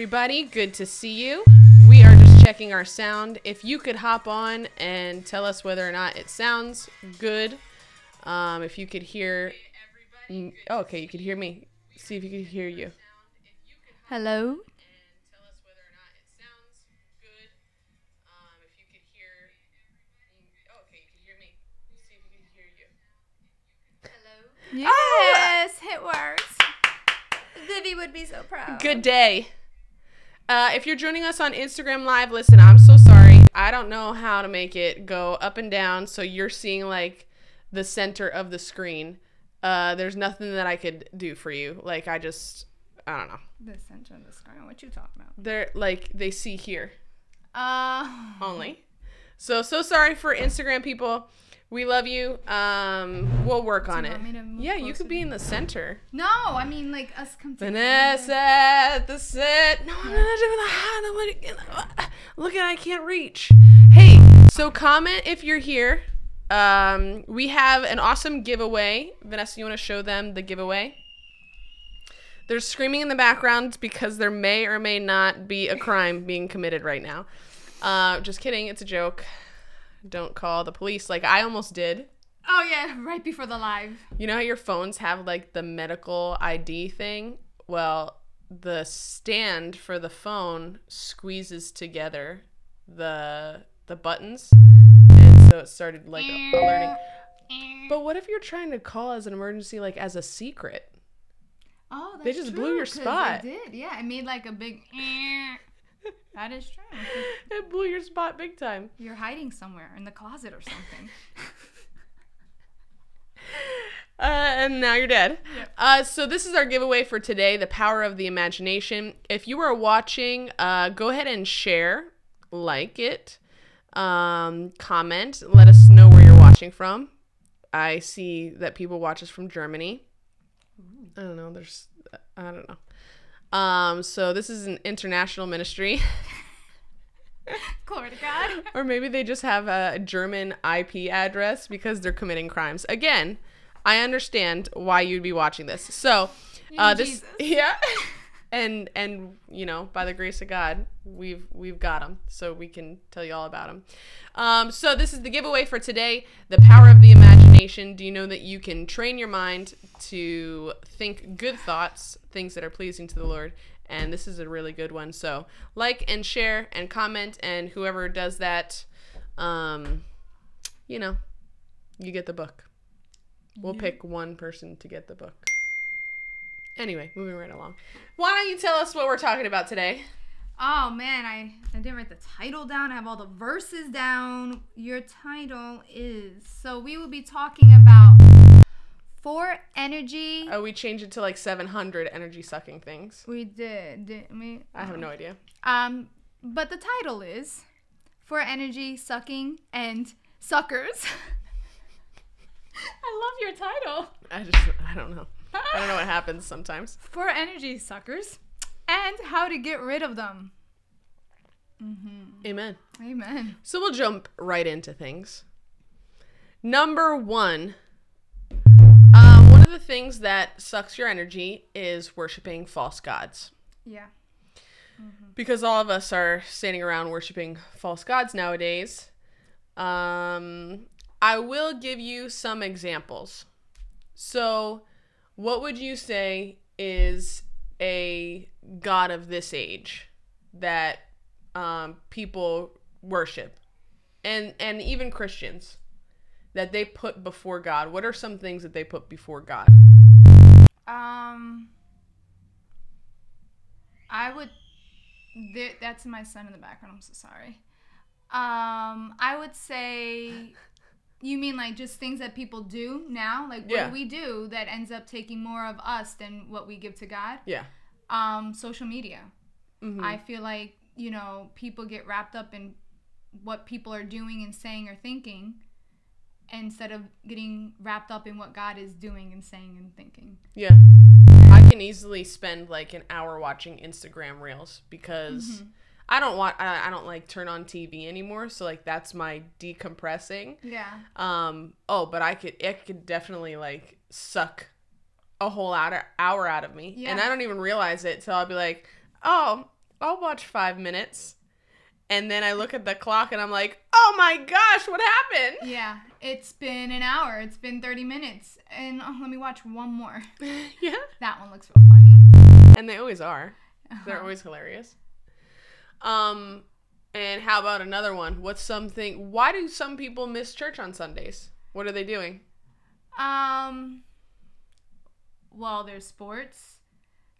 everybody, good to see you. We are just checking our sound. If you could hop on and tell us whether or not it sounds good. Um, if you could hear. Oh, okay, you could hear me. See if you could hear you. Hello. tell us whether or not it sounds good. Um, if you could hear. Oh, okay, you can hear me. See if you can hear you. Yes, it works. Vivi would be so proud. Good day. Uh, if you're joining us on Instagram Live, listen, I'm so sorry. I don't know how to make it go up and down so you're seeing like the center of the screen. Uh, there's nothing that I could do for you. Like, I just, I don't know. The center of the screen. What you talking about? They're like, they see here Uh, only. So, so sorry for Instagram people. We love you. Um, we'll work on you it. want me to move Yeah, you could be in the center. no, I mean like us come together. Vanessa at the set. No, I'm not doing high. Look at I can't reach. Hey, so comment if you're here. Um, we have an awesome giveaway. Vanessa, you want to show them the giveaway? There's screaming in the background because there may or may not be a crime being committed right now. Uh, just kidding. It's a joke. Don't call the police like I almost did. Oh yeah, right before the live. You know how your phones have like the medical ID thing? Well, the stand for the phone squeezes together the the buttons and so it started like alerting. But what if you're trying to call as an emergency like as a secret? Oh, that's They just blew true, your 'cause spot. Did. Yeah, it made like a big. That is true. It blew your spot big time. You're hiding somewhere in the closet or something. Uh, and now you're dead. Uh, so this is our giveaway for today, the power of the imagination. If you are watching, uh, go ahead and share, like it, um, comment, let us know where you're watching from. I see that people watch us from Germany. I don't know. There's, I don't know. Um, so this is an international ministry. Glory to God. or maybe they just have a German IP address because they're committing crimes. Again, I understand why you'd be watching this. So, uh, this Jesus. yeah, and and you know, by the grace of God, we've we've got them, so we can tell you all about them. Um, so this is the giveaway for today: the power of the imagination. Do you know that you can train your mind to think good thoughts, things that are pleasing to the Lord? And this is a really good one. So like and share and comment, and whoever does that, um, you know, you get the book. We'll pick one person to get the book. Anyway, moving right along. Why don't you tell us what we're talking about today? Oh man, I, I didn't write the title down. I have all the verses down. Your title is so we will be talking about four energy. Oh, we changed it to like 700 energy sucking things. We did, didn't we? I have no idea. Um, but the title is for energy sucking and suckers. I love your title. I just, I don't know. I don't know what happens sometimes. For energy suckers and how to get rid of them. Amen. Amen. So we'll jump right into things. Number one, um, one of the things that sucks your energy is worshiping false gods. Yeah. Because all of us are standing around worshiping false gods nowadays. Um, I will give you some examples. So, what would you say is a god of this age that um, people worship, and and even Christians that they put before God? What are some things that they put before God? Um, I would. Th- that's my son in the background. I'm so sorry. Um, I would say. You mean like just things that people do now? Like what Yeah. do we do that ends up taking more of us than what we give to God? Yeah. Um, social media. Mhm. I feel like, you know, people get wrapped up in what people are doing and saying or thinking instead of getting wrapped up in what God is doing and saying and thinking. Yeah. I can easily spend like an hour watching Instagram reels because I don't want I, I don't like turn on TV anymore, so like that's my decompressing. Yeah. Um oh, but I could it could definitely like suck a whole hour hour out of me. And I don't even realize it till I'll be like, "Oh, I'll watch 5 minutes." And then I look at the clock and I'm like, "Oh my gosh, what happened?" Yeah. It's been an hour. It's been 30 minutes. And oh, let me watch one more. yeah. That one looks real funny. And they always are. They're Uh-huh. always hilarious. Um, and how about another one? What's something? Why do some people miss church on Sundays? What are they doing? Um. Well, there's sports.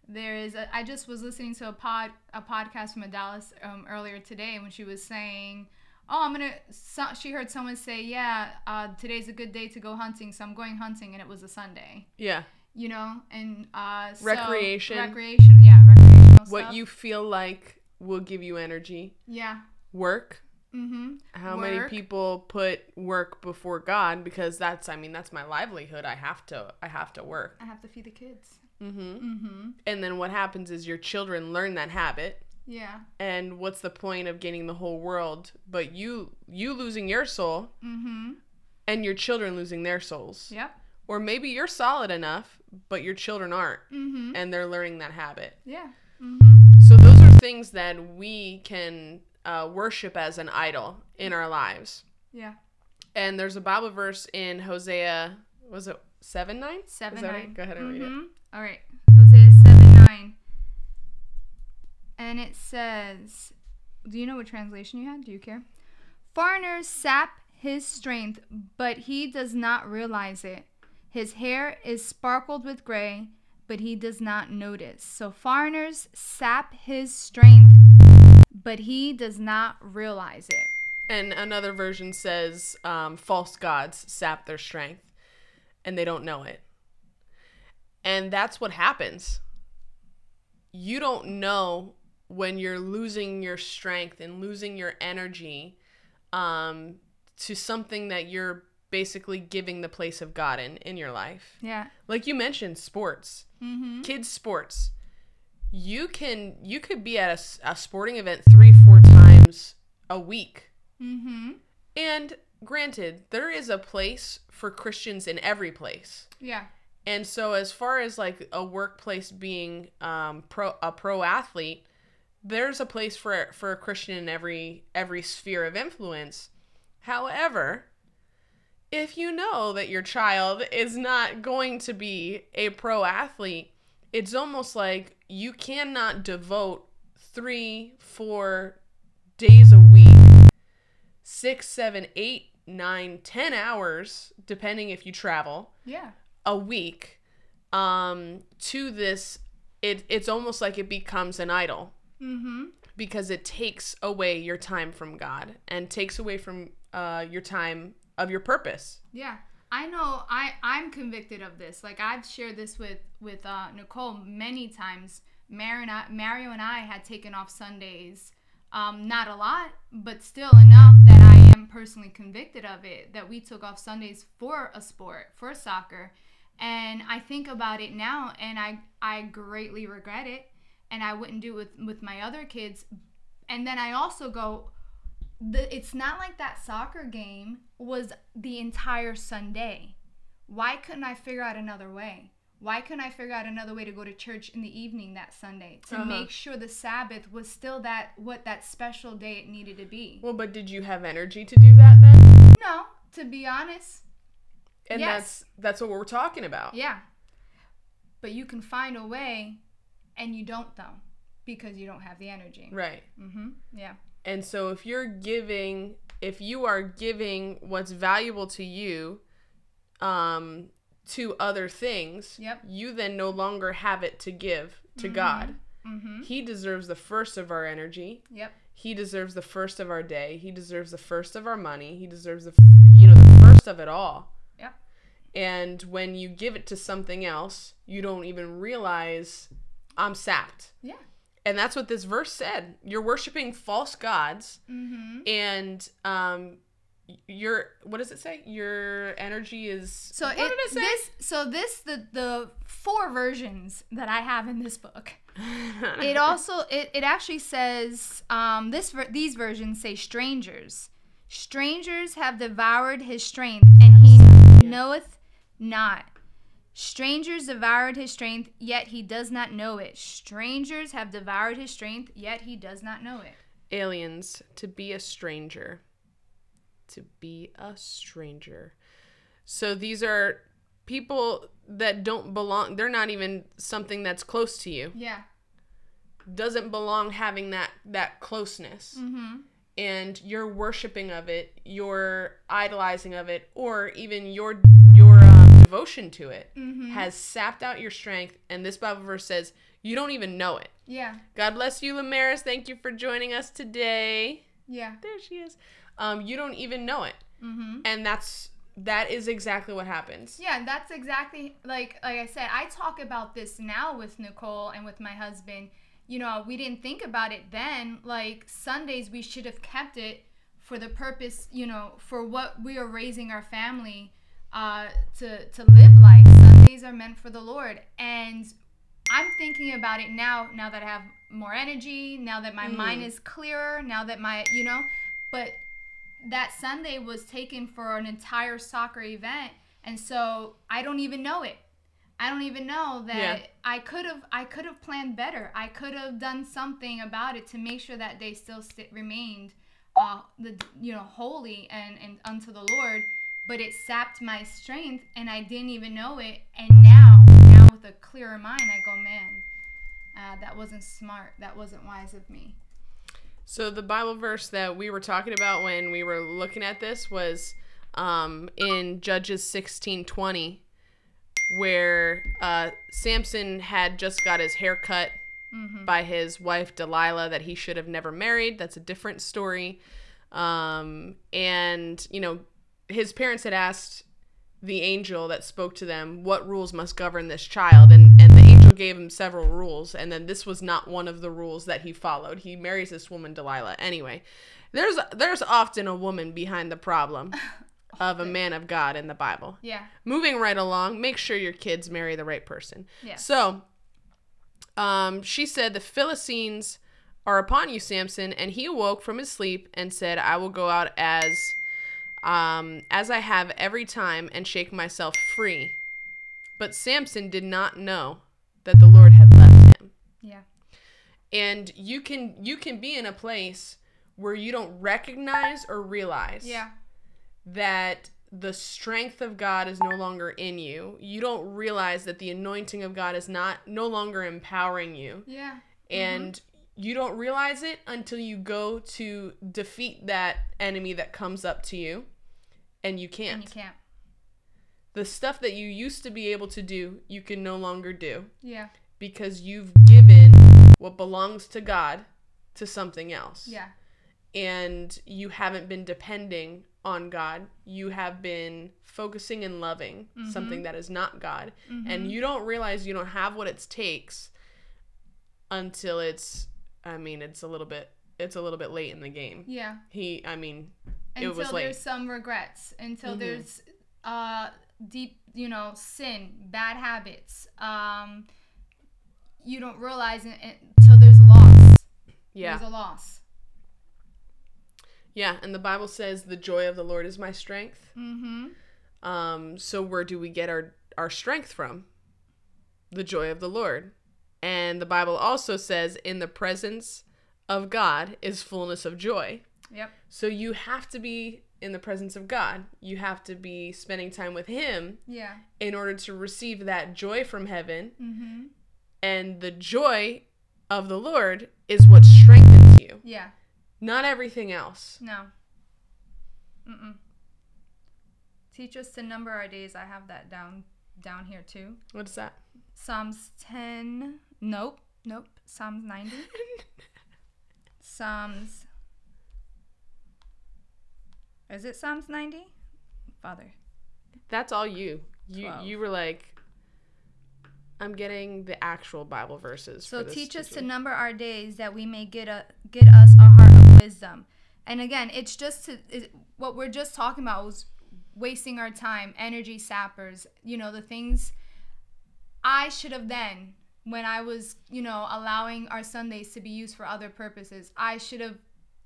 There is. A, I just was listening to a pod a podcast from a Dallas um, earlier today when she was saying, "Oh, I'm gonna." So, she heard someone say, "Yeah, uh, today's a good day to go hunting, so I'm going hunting," and it was a Sunday. Yeah, You know, and uh, so- Recreation. recreation, yeah, recreational what stuff. you feel like will give you energy. yeah. Work. Mm-hmm. How many people put work before God? Because that's, I mean, that's my livelihood. I have to, I have to work. I have to feed the kids. Mm-hmm. Mm-hmm. And then what happens is your children learn that habit. Yeah. And what's the point of gaining the whole world, but you, you losing your soul, Mm-hmm. and your children losing their souls? Yep. Or maybe you're solid enough, but your children aren't, Mm-hmm. and they're learning that habit. Yeah. Mm-hmm. So those are things that we can uh, worship as an idol in our lives. Yeah. And there's a Bible verse in Hosea, was it seven nine? Seven Is that nine. it? Go ahead and read it. Mhm. All right. Hosea seven nine. And it says, "Do you know what translation you had? Do you care? Foreigners sap his strength, but he does not realize it. His hair is sparkled with gray, but he does not notice. So foreigners sap his strength, but he does not realize it. And another version says, um, false gods sap their strength, and they don't know it. And that's what happens. You don't know when you're losing your strength and losing your energy um, to something that you're basically giving the place of God in in your life. Yeah. Like you mentioned, sports, Mm-hmm. kids sports. You can you could be at a sporting event three four times a week, Mm-hmm. and granted, there is a place for Christians in every place. Yeah. And so, as far as like a workplace being um, pro a pro athlete, there's a place for for a Christian in every every sphere of influence. However, if you know that your child is not going to be a pro athlete, it's almost like you cannot devote three, four days a week, six, seven, eight, nine, ten hours, depending if you travel Yeah. a week um to this it it's almost like it becomes an idol Mm-hmm. because it takes away your time from God and takes away from uh your time of your purpose. Yeah. I know I I'm convicted of this. Like I've shared this with with uh, Nicole many times. Mario and I, Mario and I had taken off Sundays. Um, not a lot, but still enough that I am personally convicted of it. That we took off Sundays for a sport, for soccer, And I think about it now and I I greatly regret it and I wouldn't do it with with my other kids. And then I also go the, it's not like that soccer game was the entire Sunday. Why couldn't I figure out another way? Why couldn't I figure out another way to go to church in the evening that Sunday to Uh-huh. make sure the Sabbath was still that what that special day it needed to be? Well, but did you have energy to do that then? No, to be honest, And Yes. that's that's what we're talking about. yeah. But you can find a way, and you don't though, because you don't have the energy. Right. Mm-hmm. Yeah. And so if you're giving if you are giving what's valuable to you um to other things, Yep. you then no longer have it to give to God. Mm-hmm. He deserves the first of our energy. Yep. He deserves the first of our day. He deserves the first of our money. He deserves the you know the first of it all. Yep. And when you give it to something else, you don't even realize I'm sapped. Yeah. And that's what this verse said. You're worshiping false gods Mm-hmm. and um your what does it say? Your energy is So what it, did it say? this so this the the four versions that I have in this book. It also it, it actually says um this ver- these versions say strangers. Strangers have devoured his strength and he knoweth not. Strangers devoured his strength, yet he does not know it. Strangers have devoured his strength, yet he does not know it. aliens to be a stranger to be a stranger so these are people that don't belong they're not even something that's close to you Yeah. doesn't belong having that that closeness Mm-hmm. and your worshiping of it your idolizing of it or even your devotion to it Mm-hmm. has sapped out your strength and this bible verse says you don't even know it Yeah. god bless you lamaris thank you for joining us today Yeah. there she is. Um, you don't even know it, Mm-hmm. and that's that is exactly what happens. Yeah, that's exactly like like I said. I talk about this now with Nicole and with my husband. You know, we didn't think about it then. Like Sundays, we should have kept it for the purpose, you know, for what we are raising our family uh, to to live like. Sundays are meant for the Lord, and I'm thinking about it now. Now that I have more energy, now that my Mm. mind is clearer, now that my you know, but that Sunday was taken for an entire soccer event, and so I don't even know it. I don't even know that Yeah. I could have I could have planned better. I could have done something about it to make sure that they still st- remained uh the you know holy and and unto the Lord. But it sapped my strength, and I didn't even know it. And now now with a clearer mind, I go, man, uh, that wasn't smart. That wasn't wise of me. So the Bible verse that we were talking about when we were looking at this was um, in Judges sixteen twenty, where uh, Samson had just got his hair cut Mm-hmm. by his wife Delilah that he should have never married. That's a different story. Um, and you know, his parents had asked the angel that spoke to them what rules must govern this child, and and the angel gave him several rules, and then this was not one of the rules that he followed. He marries this woman Delilah anyway. There's there's often a woman behind the problem of a man of God in the Bible. Yeah. Moving right along, make sure your kids marry the right person. Yes. So, um, she said, The Philistines are upon you, Samson. And he awoke from his sleep and said, I will go out as, um, as I have every time and shake myself free. But Samson did not know that the Lord had left him. Yeah. And you can you can be in a place where you don't recognize or realize Yeah. that the strength of God is no longer in you. You don't realize that the anointing of God is not no longer empowering you. Yeah. And you don't realize it until you go to defeat that enemy that comes up to you and you can't. And you can't. The stuff that you used to be able to do, you can no longer do Yeah. because you've given what belongs to God to something else Yeah. and you haven't been depending on God. You have been focusing and loving mm-hmm. something that is not God. And mm-hmm. you don't realize you don't have what it takes until it's I mean, it's a little bit it's a little bit late in the game. Yeah. He I mean, it Until was late. there's some regrets. Until Mhm. there's uh deep, you know, sin, bad habits. Um, you don't realize it until there's loss. Yeah. There's a loss. Yeah, and the Bible says the joy of the Lord is my strength. Mm-hmm. Um, so where do we get our our strength from? The joy of the Lord. And the Bible also says in the presence of God is fullness of joy. Yep. So you have to be in the presence of God. You have to be spending time with him Yeah. in order to receive that joy from heaven. Mm-hmm. And the joy of the Lord is what strengthens you, Yeah. not everything else. No. Mm-mm. Teach us to number our days. I have that down down here too. What is that? Psalms 10. Nope. Nope. Psalms 90. Psalms. Is it Psalms 90? Father. That's all you. You Twelve. you were like I'm getting the actual Bible verses. So for this teach us to number our days that we may get a get us a heart of wisdom. And again, it's just to it, what we're just talking about was wasting our time, energy sappers, you know, the things I should have then when I was, you know, allowing our Sundays to be used for other purposes. I should have,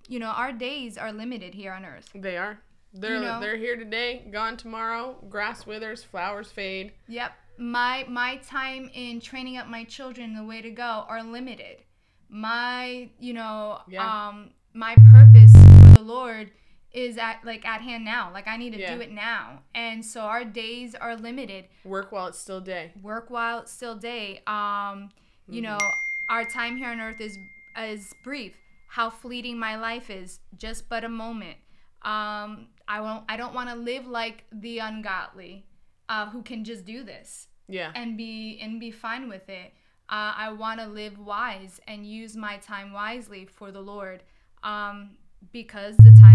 you know, our days are limited here on earth. They are. They're You know? they're here today, gone tomorrow. Grass withers, flowers fade. Yep. My my time in training up my children the way to go are limited. My, you know, Yeah. um my purpose for the Lord is at like at hand now. Like I need to Yeah. do it now. And so our days are limited. Work while it's still day. Work while it's still day. Um, you know, our time here on earth is is brief. How fleeting my life is, just but a moment. Um, I won't I don't want to live like the ungodly uh, who can just do this Yeah. and be and be fine with it. Uh, I want to live wise and use my time wisely for the Lord, um, because the time.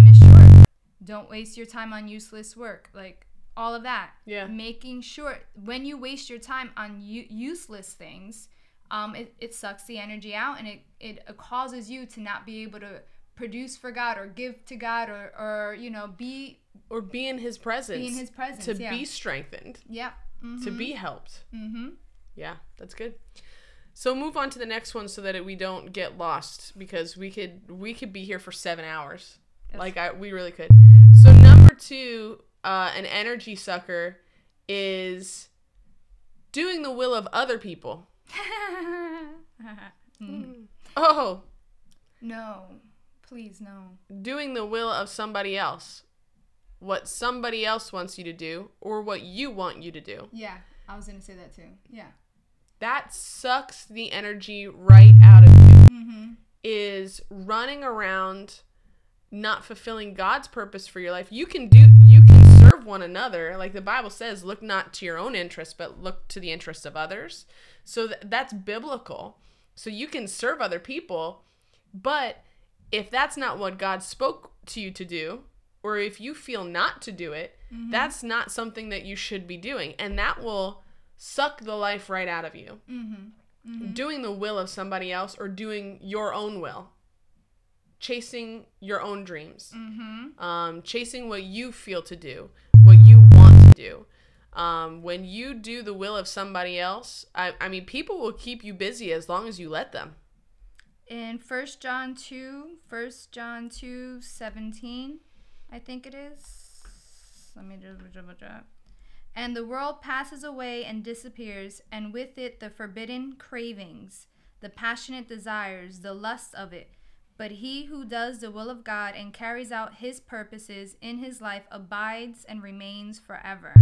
Don't waste your time on useless work, like all of that. Yeah. Making sure when you waste your time on u- useless things, um, it, it sucks the energy out and it, it causes you to not be able to produce for God or give to God or, or you know be Or be in his presence. be in His presence. to yeah. be strengthened, Yeah. Mm-hmm. to be helped. Mm-hmm. Yeah, that's good. So move on to the next one so that it, we don't get lost because we could we could be here for seven hours. That's- like I we really could. Two, uh, an energy sucker is doing the will of other people. Mm. Oh, No, please no. doing the will of somebody else. What somebody else wants you to do or what you want you to do. Yeah, I was gonna say that too. Yeah. That sucks the energy right out of you. Mm-hmm. is running around not fulfilling God's purpose for your life. You can do you can serve one another. Like the Bible says, look not to your own interests, but look to the interests of others. So th- that's biblical. So you can serve other people, but if that's not what God spoke to you to do, or if you feel not to do it, that's not something that you should be doing. And that will suck the life right out of you Mm-hmm. doing the will of somebody else or doing your own will chasing your own dreams Mm-hmm. um, chasing what you feel to do what you want to do um, when you do the will of somebody else I, I mean people will keep you busy as long as you let them In First John two, First John two seventeen, I think it is. Let me just double check. And the world passes away and disappears, and with it the forbidden cravings, the passionate desires, the lust of it. But he who does the will of God and carries out his purposes in his life abides and remains forever.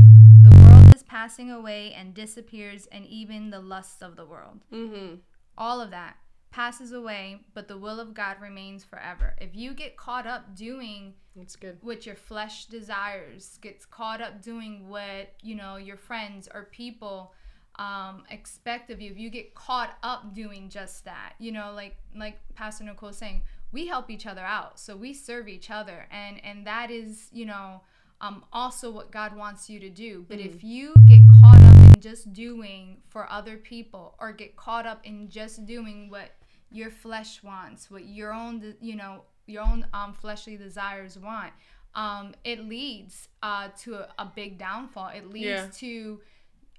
The world is passing away and disappears, and even the lusts of the world mm-hmm all of that passes away, but the will of God remains forever. If you get caught up doing that's good what your flesh desires, gets caught up doing what, you know, your friends or people um, expect of you, if you get caught up doing just that, you know, like like Pastor Nicole saying, we help each other out. So we serve each other and and that is, you know, um, also what God wants you to do. But if you get caught up in just doing for other people or get caught up in just doing what your flesh wants, what your own, you know, your own um, fleshly desires want, um, it leads uh, to a, a big downfall. It leads Yeah. to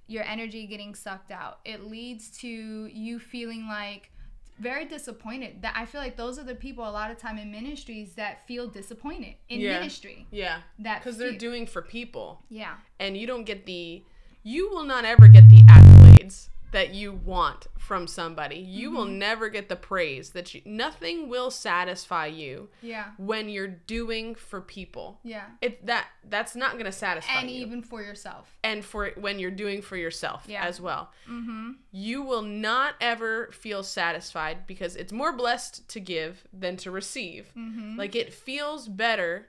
your energy getting sucked out. It leads to you feeling like very disappointed. That I feel like those are the people a lot of time in ministries that feel disappointed in Yeah. ministry. Yeah. That Because they're doing for people. yeah. and you don't get the you will not ever get the accolades that you want from somebody you will never get the praise that you nothing will satisfy you Yeah. when you're doing for people Yeah. it that that's not going to satisfy And you even for yourself. and for when you're doing for yourself Yeah. as well Mm-hmm. you will not ever feel satisfied because it's more blessed to give than to receive Mm-hmm. like it feels better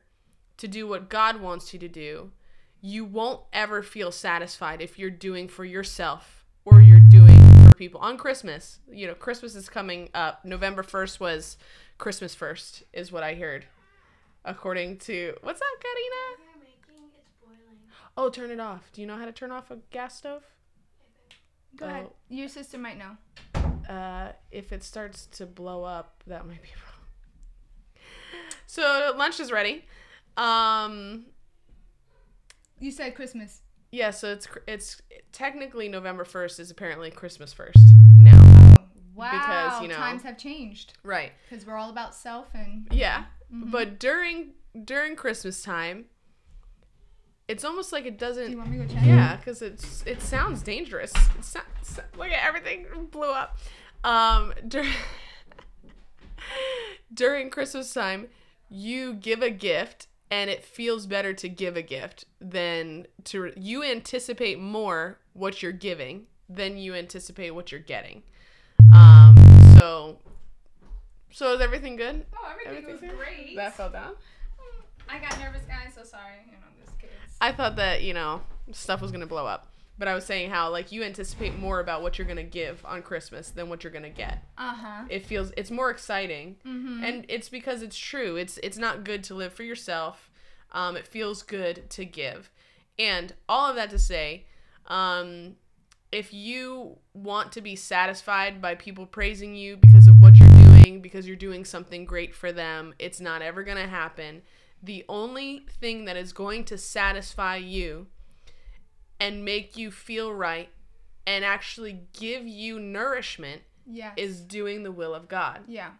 to do what God wants you to do. You won't ever feel satisfied if you're doing for yourself people. On Christmas, you know, Christmas is coming up. November 1st was Christmas 1st, is what I heard. According to. What's up, Karina? Making it's boiling. Oh, turn it off. Do you know how to turn off a gas stove? Go ahead. Oh. Your sister might know. Uh, if it starts to blow up, that might be wrong. So lunch is ready. Um, You said Christmas. Yeah, so it's it's technically November first is apparently Christmas first now. Oh, wow. Because, you know- times have changed Right. because we're all about self and Yeah, Mm-hmm. but during during Christmas time, it's almost like it Do you doesn't. want me to go check? Yeah, because it's it sounds dangerous. It so, so- look at everything blew up. Um, during during Christmas time, you give a gift. And it feels better to give a gift than to you anticipate more what you're giving than you anticipate what you're getting. Um, so, so is everything good? Oh, everything Everything's was good? great. That fell down. I got nervous, guys. So sorry. You know, this kids. I thought that you know stuff was gonna blow up, but I was saying how like you anticipate more about what you're gonna give on Christmas than what you're gonna get. Uh huh. It feels it's more exciting, Mm-hmm. and it's because it's true. It's it's not good to live for yourself. Um, it feels good to give, and all of that to say, um, if you want to be satisfied by people praising you because of what you're doing, because you're doing something great for them, it's not ever gonna happen. The only thing that is going to satisfy you and make you feel right and actually give you nourishment Yeah. is doing the will of God. Yeah.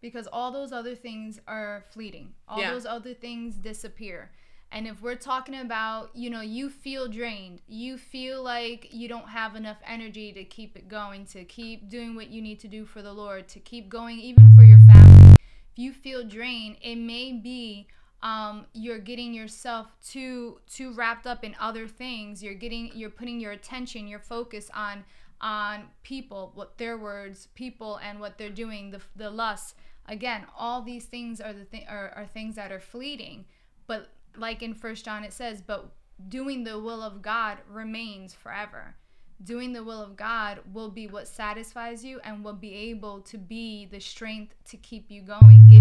Because all those other things are fleeting. All Yeah. those other things disappear. And if we're talking about, you know, you feel drained, you feel like you don't have enough energy to keep it going, to keep doing what you need to do for the Lord, to keep going even for your family. If you feel drained, it may be um, you're getting yourself too too wrapped up in other things. You're getting you're putting your attention, your focus on on people, what their words, people, and what they're doing, the the lust. Again, all these things are the th- are, are things that are fleeting. But like in First John, it says, "But doing the will of God remains forever." Doing the will of God will be what satisfies you and will be able to be the strength to keep you going, give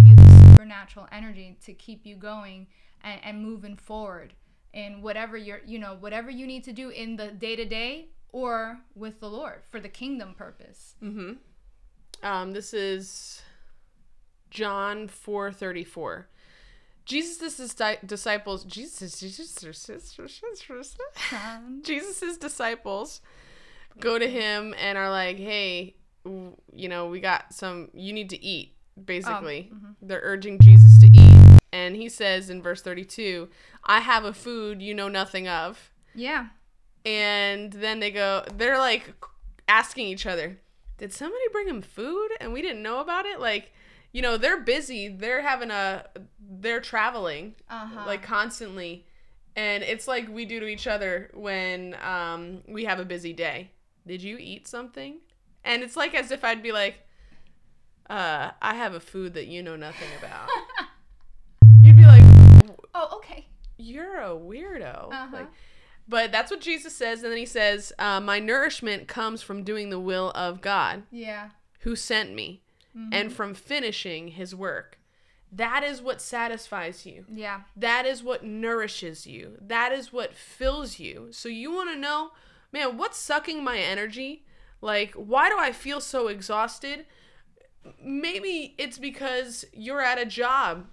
supernatural energy to keep you going and, and moving forward in whatever you're, you know, whatever you need to do in the day to day or with the Lord for the kingdom purpose. Mm-hmm. Um, this is John four thirty four. Jesus' disciples, Jesus, Jesus, Jesus' disciples go to him and are like, "Hey, you know, we got some. You need to eat." Basically, they're urging Jesus to eat, and he says in verse thirty-two, "I have a food you know nothing of." Yeah. and then they go they're like asking each other did somebody bring him food and we didn't know about it like you know they're busy they're having a they're traveling Uh-huh. like constantly and it's like we do to each other when um we have a busy day did you eat something and it's like as if i'd be like uh i have a food that you know nothing about you'd be like oh, okay. you're a weirdo. Uh-huh. Like, but that's what Jesus says, and then he says, uh, "My nourishment comes from doing the will of God, Yeah. who sent me, and from finishing His work." That is what satisfies you. Yeah. That is what nourishes you. That is what fills you. So you want to know, man, what's sucking my energy? Like, why do I feel so exhausted? Maybe it's because you're at a job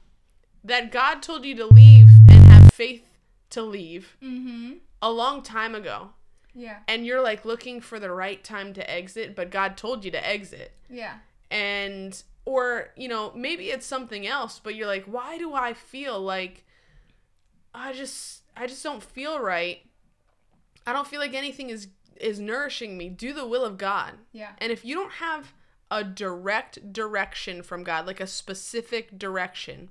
that God told you to leave and have faith to leave Mm-hmm. a long time ago Yeah. and you're like looking for the right time to exit, but God told you to exit. Yeah. And or, you know, maybe it's something else, but you're like, "Why do I feel like I just I just don't feel right. I don't feel like anything is is nourishing me. Do the will of God." Yeah. And if you don't have a direct direction from God, like a specific direction,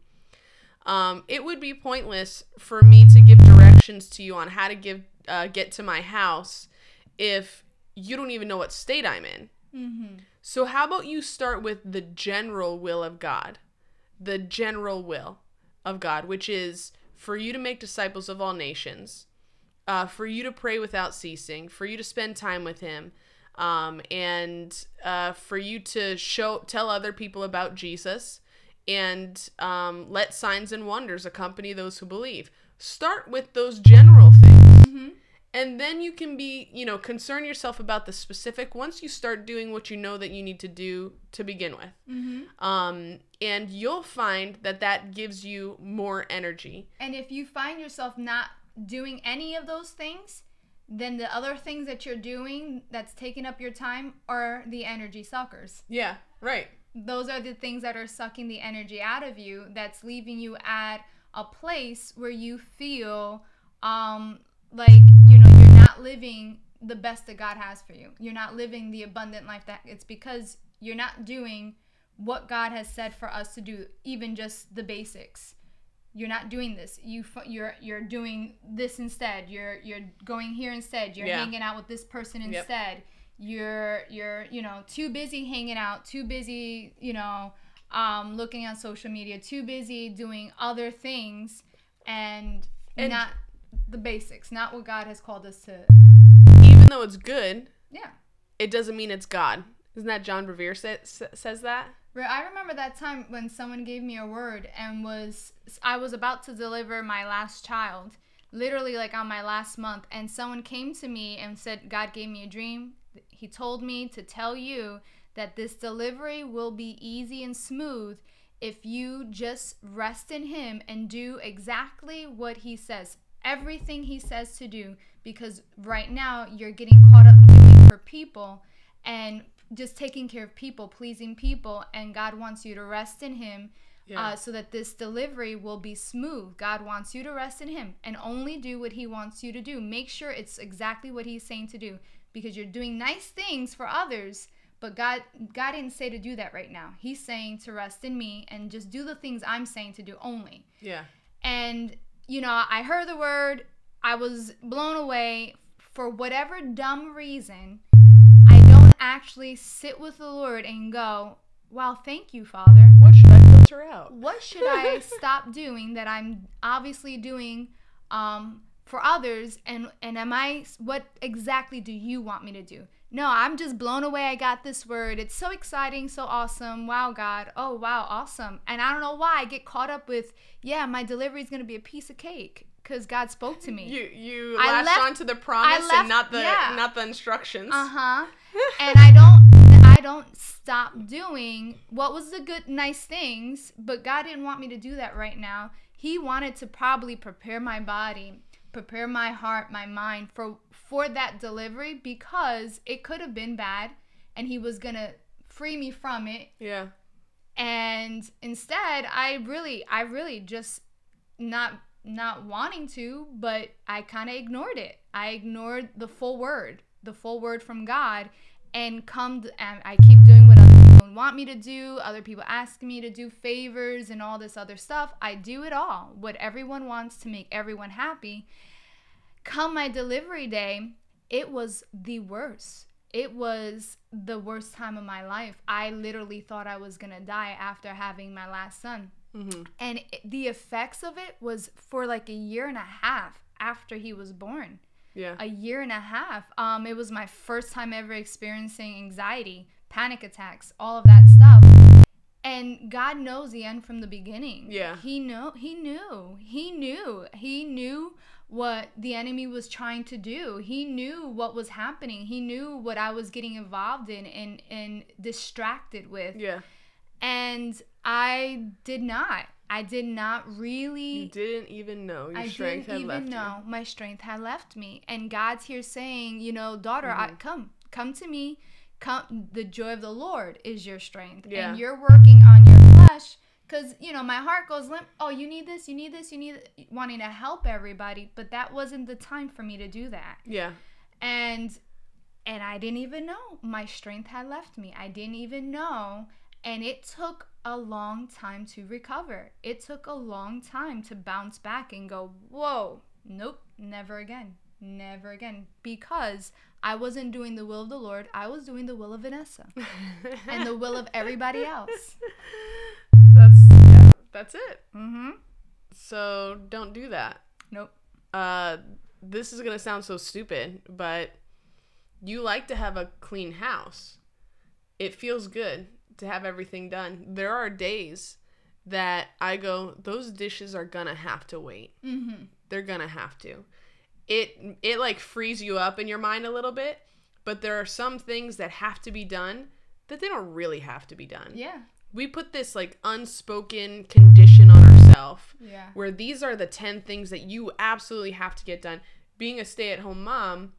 um, it would be pointless for me to give directions to you on how to give uh, get to my house if you don't even know what state I'm in. Mm-hmm. So how about you start with the general will of God, the general will of God, which is for you to make disciples of all nations, uh, for you to pray without ceasing, for you to spend time with Him, um, and uh, for you to show tell other people about Jesus, and um, let signs and wonders accompany those who believe. Start with those general things Mm-hmm. and then you can be you know concern yourself about the specific once you start doing what you know that you need to do to begin with Mm-hmm. um, and you'll find that that gives you more energy And if you find yourself not doing any of those things, then the other things that you're doing that's taking up your time are the energy suckers. yeah right Those are the things that are sucking the energy out of you that's leaving you at a place where you feel um like, you know, you're not living the best that God has for you. You're not living the abundant life that it's because you're not doing what God has said for us to do, even just the basics you're not doing this. You f- you're you're doing this instead. You're you're going here instead. You're Yeah. hanging out with this person Yep. instead. You're you're you know too busy hanging out too busy you know um looking on social media too busy doing other things and, And- not the basics not what god has called us to. Even though it's good yeah. it doesn't mean it's god. Isn't that john bevere sa- sa- says that I remember that time when someone gave me a word and was I was about to deliver my last child, literally like on my last month, and someone came to me and said God gave me a dream. He told me to tell you that this delivery will be easy and smooth if you just rest in him and do exactly what he says. Everything he says to do because right now you're getting caught up doing for people and just taking care of people, pleasing people, and God wants you to rest in Him Yeah. uh, so that this delivery will be smooth. God wants you to rest in Him and only do what He wants you to do. Make sure it's exactly what He's saying to do because you're doing nice things for others. But God, God didn't say to do that right now. He's saying to rest in me and just do the things I'm saying to do only. yeah And, you know, I heard the word, I was blown away. For whatever dumb reason, actually sit with the Lord and go, Wow, thank you, Father. what should i filter out What should I stop doing that I'm obviously doing um, for others? And, and am I, what exactly do you want me to do? No, I'm just blown away. I got this word. It's so exciting, so awesome. Wow, God. Oh, wow, awesome. And I don't know why I get caught up with, yeah, my delivery is going to be a piece of cake because God spoke to me. you you I latched left- onto the promise left- and not the yeah. not the instructions Uh huh. And I don't, I don't stop doing what was the good, nice things, but God didn't want me to do that right now. He wanted to probably prepare my body, prepare my heart, my mind for for that delivery because it could have been bad, and He was gonna free me from it. yeah And instead, I really, I really just not not wanting to, but I kind of ignored it. I ignored the full word, the full word from God, and come to, and I keep doing what other people want me to do. Other people ask me to do favors and all this other stuff. I do it all. What everyone wants to make everyone happy. Come my delivery day, it was the worst. It was the worst time of my life. I literally thought I was gonna die after having my last son mm-hmm. and it, the effects of it was for like a year and a half after he was born yeah. a year and a half. Um it was my first time ever experiencing anxiety panic attacks all of that stuff. And god knows the end from the beginning. Yeah. he know he knew. He knew. He knew what the enemy was trying to do. He knew what was happening. He knew what i was getting involved in and and distracted with. Yeah. And I did not. I did not really. You didn't even know your I strength didn't had left even know my strength had left me. And God's here saying, you know, daughter, I, Mm-hmm. come, come to me. Come, the joy of the Lord is your strength, Yeah. and you're working on your flesh. Cause you know my heart goes limp. Oh, you need this, you need this, you need wanting to help everybody, but that wasn't the time for me to do that. Yeah. And and I didn't even know my strength had left me. I didn't even know, and it took a long time to recover. It took a long time to bounce back and go, "Whoa, nope, never again." Never again because I wasn't doing the will of the Lord. I was doing the will of Vanessa and the will of everybody else. That's yeah, that's it. Mhm. So don't do that. Nope. Uh, this is gonna sound so stupid, but you like to have a clean house. It feels good to have everything done. There are days that I go, those dishes are gonna have to wait. Mhm. They're gonna have to. It it like frees you up in your mind a little bit, but there are some things that have to be done that they don't really have to be done. Yeah. We put this like unspoken condition on ourselves Yeah. where these are the 10 things that you absolutely have to get done. Being a stay at home mom,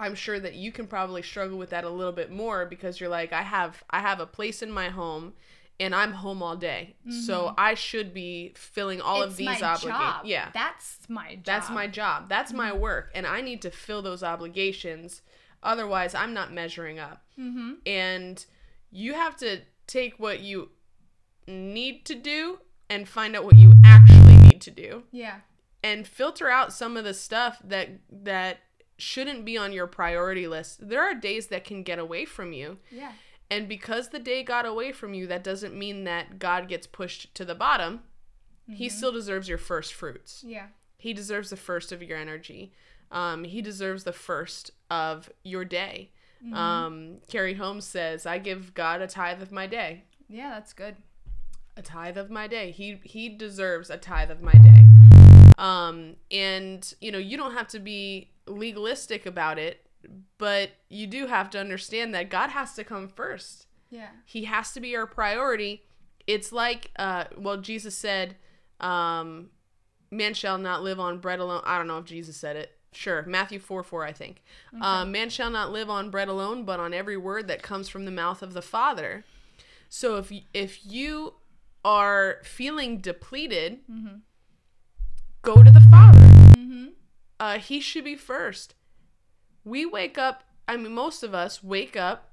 I'm sure that you can probably struggle with that a little bit more because you're like I have I have a place in my home and I'm home all day. So I should be filling all of these obligations. Yeah. That's my job. That's my job. That's my Mm-hmm. work and I need to fill those obligations. Otherwise, I'm not measuring up. Mhm. And you have to take what you need to do and find out what you actually need to do Yeah. and filter out some of the stuff that that shouldn't be on your priority list. There are days that can get away from you. Yeah. And because the day got away from you, that doesn't mean that God gets pushed to the bottom. He still deserves your first fruits. Yeah. He deserves the first of your energy. Um, he deserves the first of your day. Um, Carrie Holmes says, I give God a tithe of my day. Yeah, that's good. A tithe of my day. He he deserves a tithe of my day. Um, and you know, you don't have to be legalistic about it, but you do have to understand that God has to come first. Yeah. He has to be our priority. It's like, uh, well, Jesus said, um, "Man shall not live on bread alone." I don't know if Jesus said it. Sure, Matthew four four, I think. Um, Man shall not live on bread alone, but on every word that comes from the mouth of the Father. So if if you are feeling depleted, go to the. Mm-hmm. Uh, he should be first. We wake up. I mean, most of us wake up,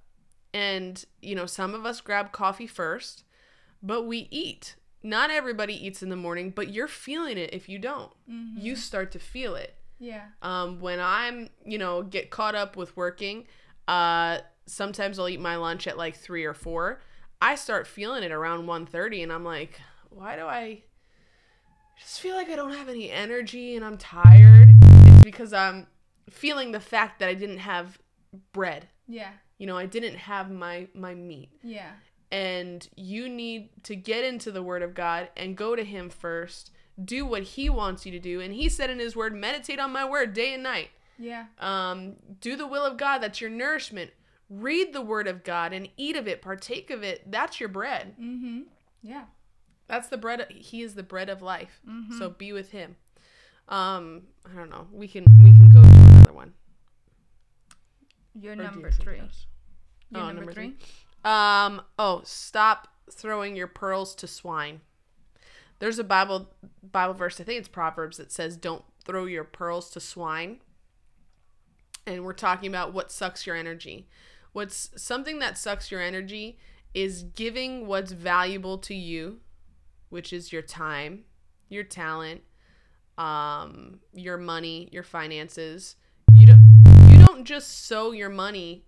and you know, some of us grab coffee first, but we eat. Not everybody eats in the morning, but you're feeling it if you don't. You start to feel it. Yeah. Um, when I'm, you know, get caught up with working, uh, sometimes I'll eat my lunch at like three or four. I start feeling it around 1.30 and I'm like, why do I just feel like I don't have any energy and I'm tired? Because I'm feeling the fact that I didn't have bread. Yeah. You know, I didn't have my my meat. Yeah. And you need to get into the word of God and go to him first. Do what he wants you to do. And he said in his word, meditate on my word day and night Yeah. um, do the will of God. That's your nourishment. Read the word of God and eat of it, partake of it. That's your bread. Mm-hmm. Yeah. That's the bread. He is the bread of life. So be with Him. Um, I don't know. We can we can go to another one. You're Or do you number three. else? You're Oh, number, number three. Um. Oh, stop throwing your pearls to swine. There's a Bible Bible verse. I think it's Proverbs that says, "Don't throw your pearls to swine." And we're talking about what sucks your energy. What's something that sucks your energy is giving what's valuable to you, which is your time, your talent, um, your money, your finances. You don't you don't just sow your money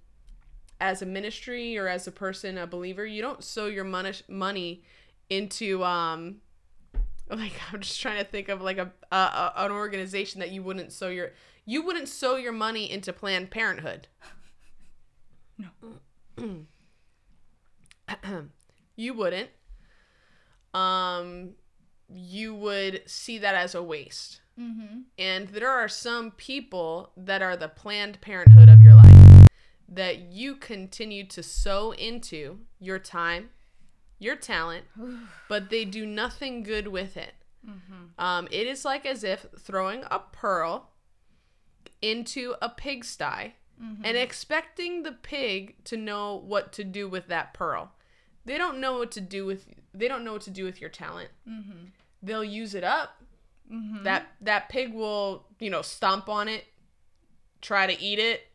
as a ministry or as a person, a believer, you don't sow your money money into um like I'm just trying to think of like a, a, a an organization that you wouldn't sow your you wouldn't sow your money into Planned Parenthood. No. you wouldn't. Um you would see that as a waste. Mm-hmm. And there are some people that are the planned parenthood of your life that you continue to sow into your time, your talent, but they do nothing good with it. Um, it is like as if throwing a pearl into a pigsty and expecting the pig to know what to do with that pearl. They don't know what to do with. They don't know what to do with your talent. They'll use it up. That that pig will, you know, stomp on it, try to eat it,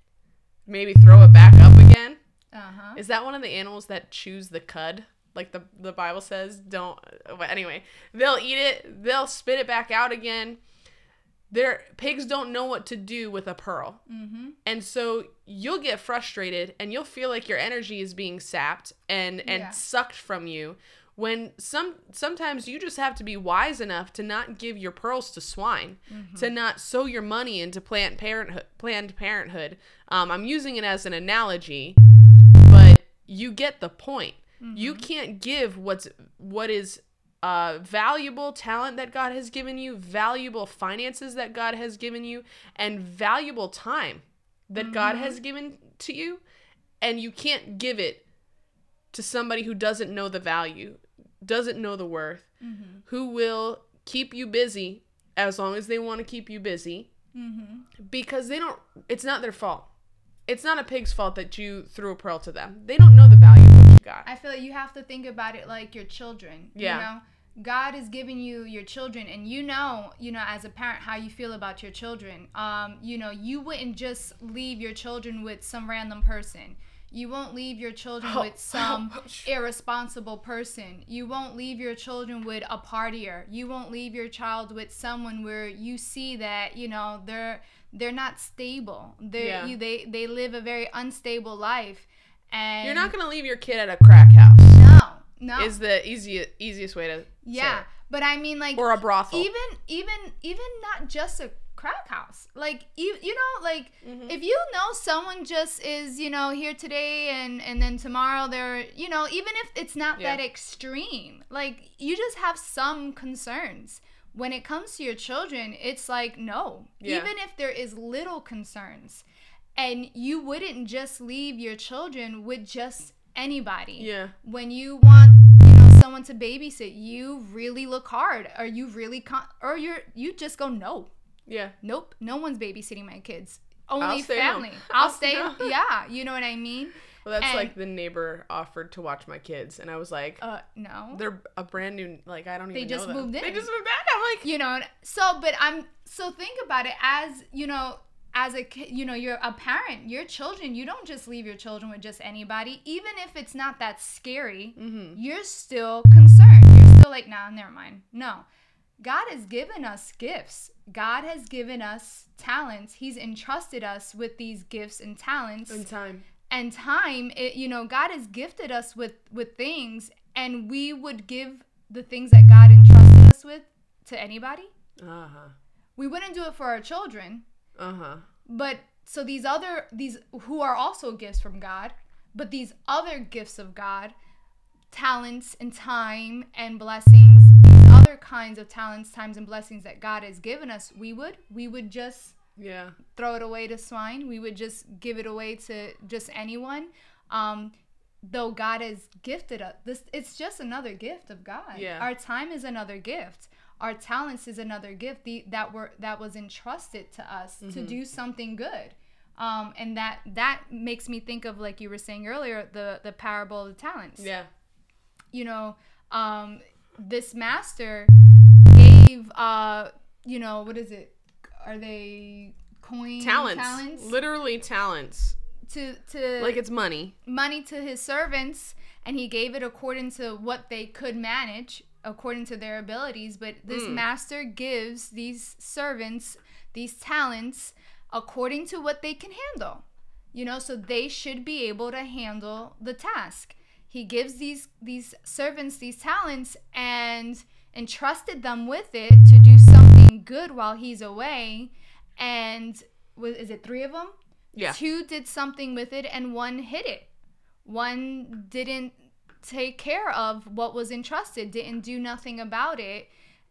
maybe throw it back up again. Uh huh. Is that one of the animals that chews the cud? Like the the Bible says, don't. But anyway, they'll eat it. They'll spit it back out again. Their pigs don't know what to do with a pearl, Mm-hmm. and so you'll get frustrated, and you'll feel like your energy is being sapped and and Yeah. sucked from you. When some sometimes you just have to be wise enough to not give your pearls to swine, to not sow your money into Planned Parenthood. Planned Parenthood. Um, I'm using it as an analogy, but you get the point. You can't give what's what is uh, valuable talent that God has given you, valuable finances that God has given you, and valuable time that God has given to you, and you can't give it to somebody who doesn't know the value, doesn't know the worth, who will keep you busy as long as they want to keep you busy because they don't it's not their fault. It's not a pig's fault that you threw a pearl to them. They don't know the value of what you got. I feel like you have to think about it like your children. Yeah. You know, God is giving you your children, and you know, you know, as a parent, how you feel about your children. Um, you know, you wouldn't just leave your children with some random person. You won't leave your children with some irresponsible person. You won't leave your children with a partier. You won't leave your child with someone where you see that you know they're they're not stable. They Yeah. you they they live a very unstable life. And You're not gonna leave your kid at a crack house. no, no. Is the easiest easiest way to say yeah, but I mean, like, or a brothel. even, even, even not just a crack house. Like, you, you know, like, Mm-hmm. if you know someone just is, you know, here today and and then tomorrow they're, you know, even if it's not Yeah. that extreme, like, you just have some concerns. When it comes to your children, it's like no. Yeah. Even if there is little concerns, and you wouldn't just leave your children with just anybody yeah. when you want you know someone to babysit you really look hard or you really con- or you're you just go no Yeah. nope no one's babysitting my kids only home. family i'll, I'll stay yeah you know what i mean Well, that's And- like the neighbor offered to watch my kids, and I was like, uh no they're a brand new. Like I don't They even. just know them. moved in. They just moved in. I'm like, you know so but i'm so think about it as you know as a kid you know you're a parent your children you don't just leave your children with just anybody even if it's not that scary mm-hmm. you're still concerned you're still like nah never mind no god has given us gifts god has given us talents he's entrusted us with these gifts and talents And time. and time it, you know god has gifted us with with things and we would give the things that god entrusted us with to anybody Uh huh. we wouldn't do it for our children Uh huh. but so these other these who are also gifts from god but these other gifts of god talents and time and blessings other kinds of talents times and blessings that god has given us we would we would just Yeah. throw it away to swine. We would just give it away to just anyone. Um, though God has gifted us, this it's just another gift of God. Yeah. Our time is another gift. Our talents is another gift the, that were that was entrusted to us to do something good. Um, and that that makes me think of like you were saying earlier the the parable of the talents Yeah. you know, um, this master gave, uh, you know, what is it? Are they coin Talents. talents Literally talents. to to Like it's money. money to his servants, and he gave it according to what they could manage, according to their abilities. But this Mm. master gives these servants these talents according to what they can handle. You know, so they should be able to handle the task. He gives these these servants these talents and entrusted them with it to do something good while he's away. And was is it three of them? Yeah. Two did something with it and one hid it. One didn't take care of what was entrusted, didn't do nothing about it.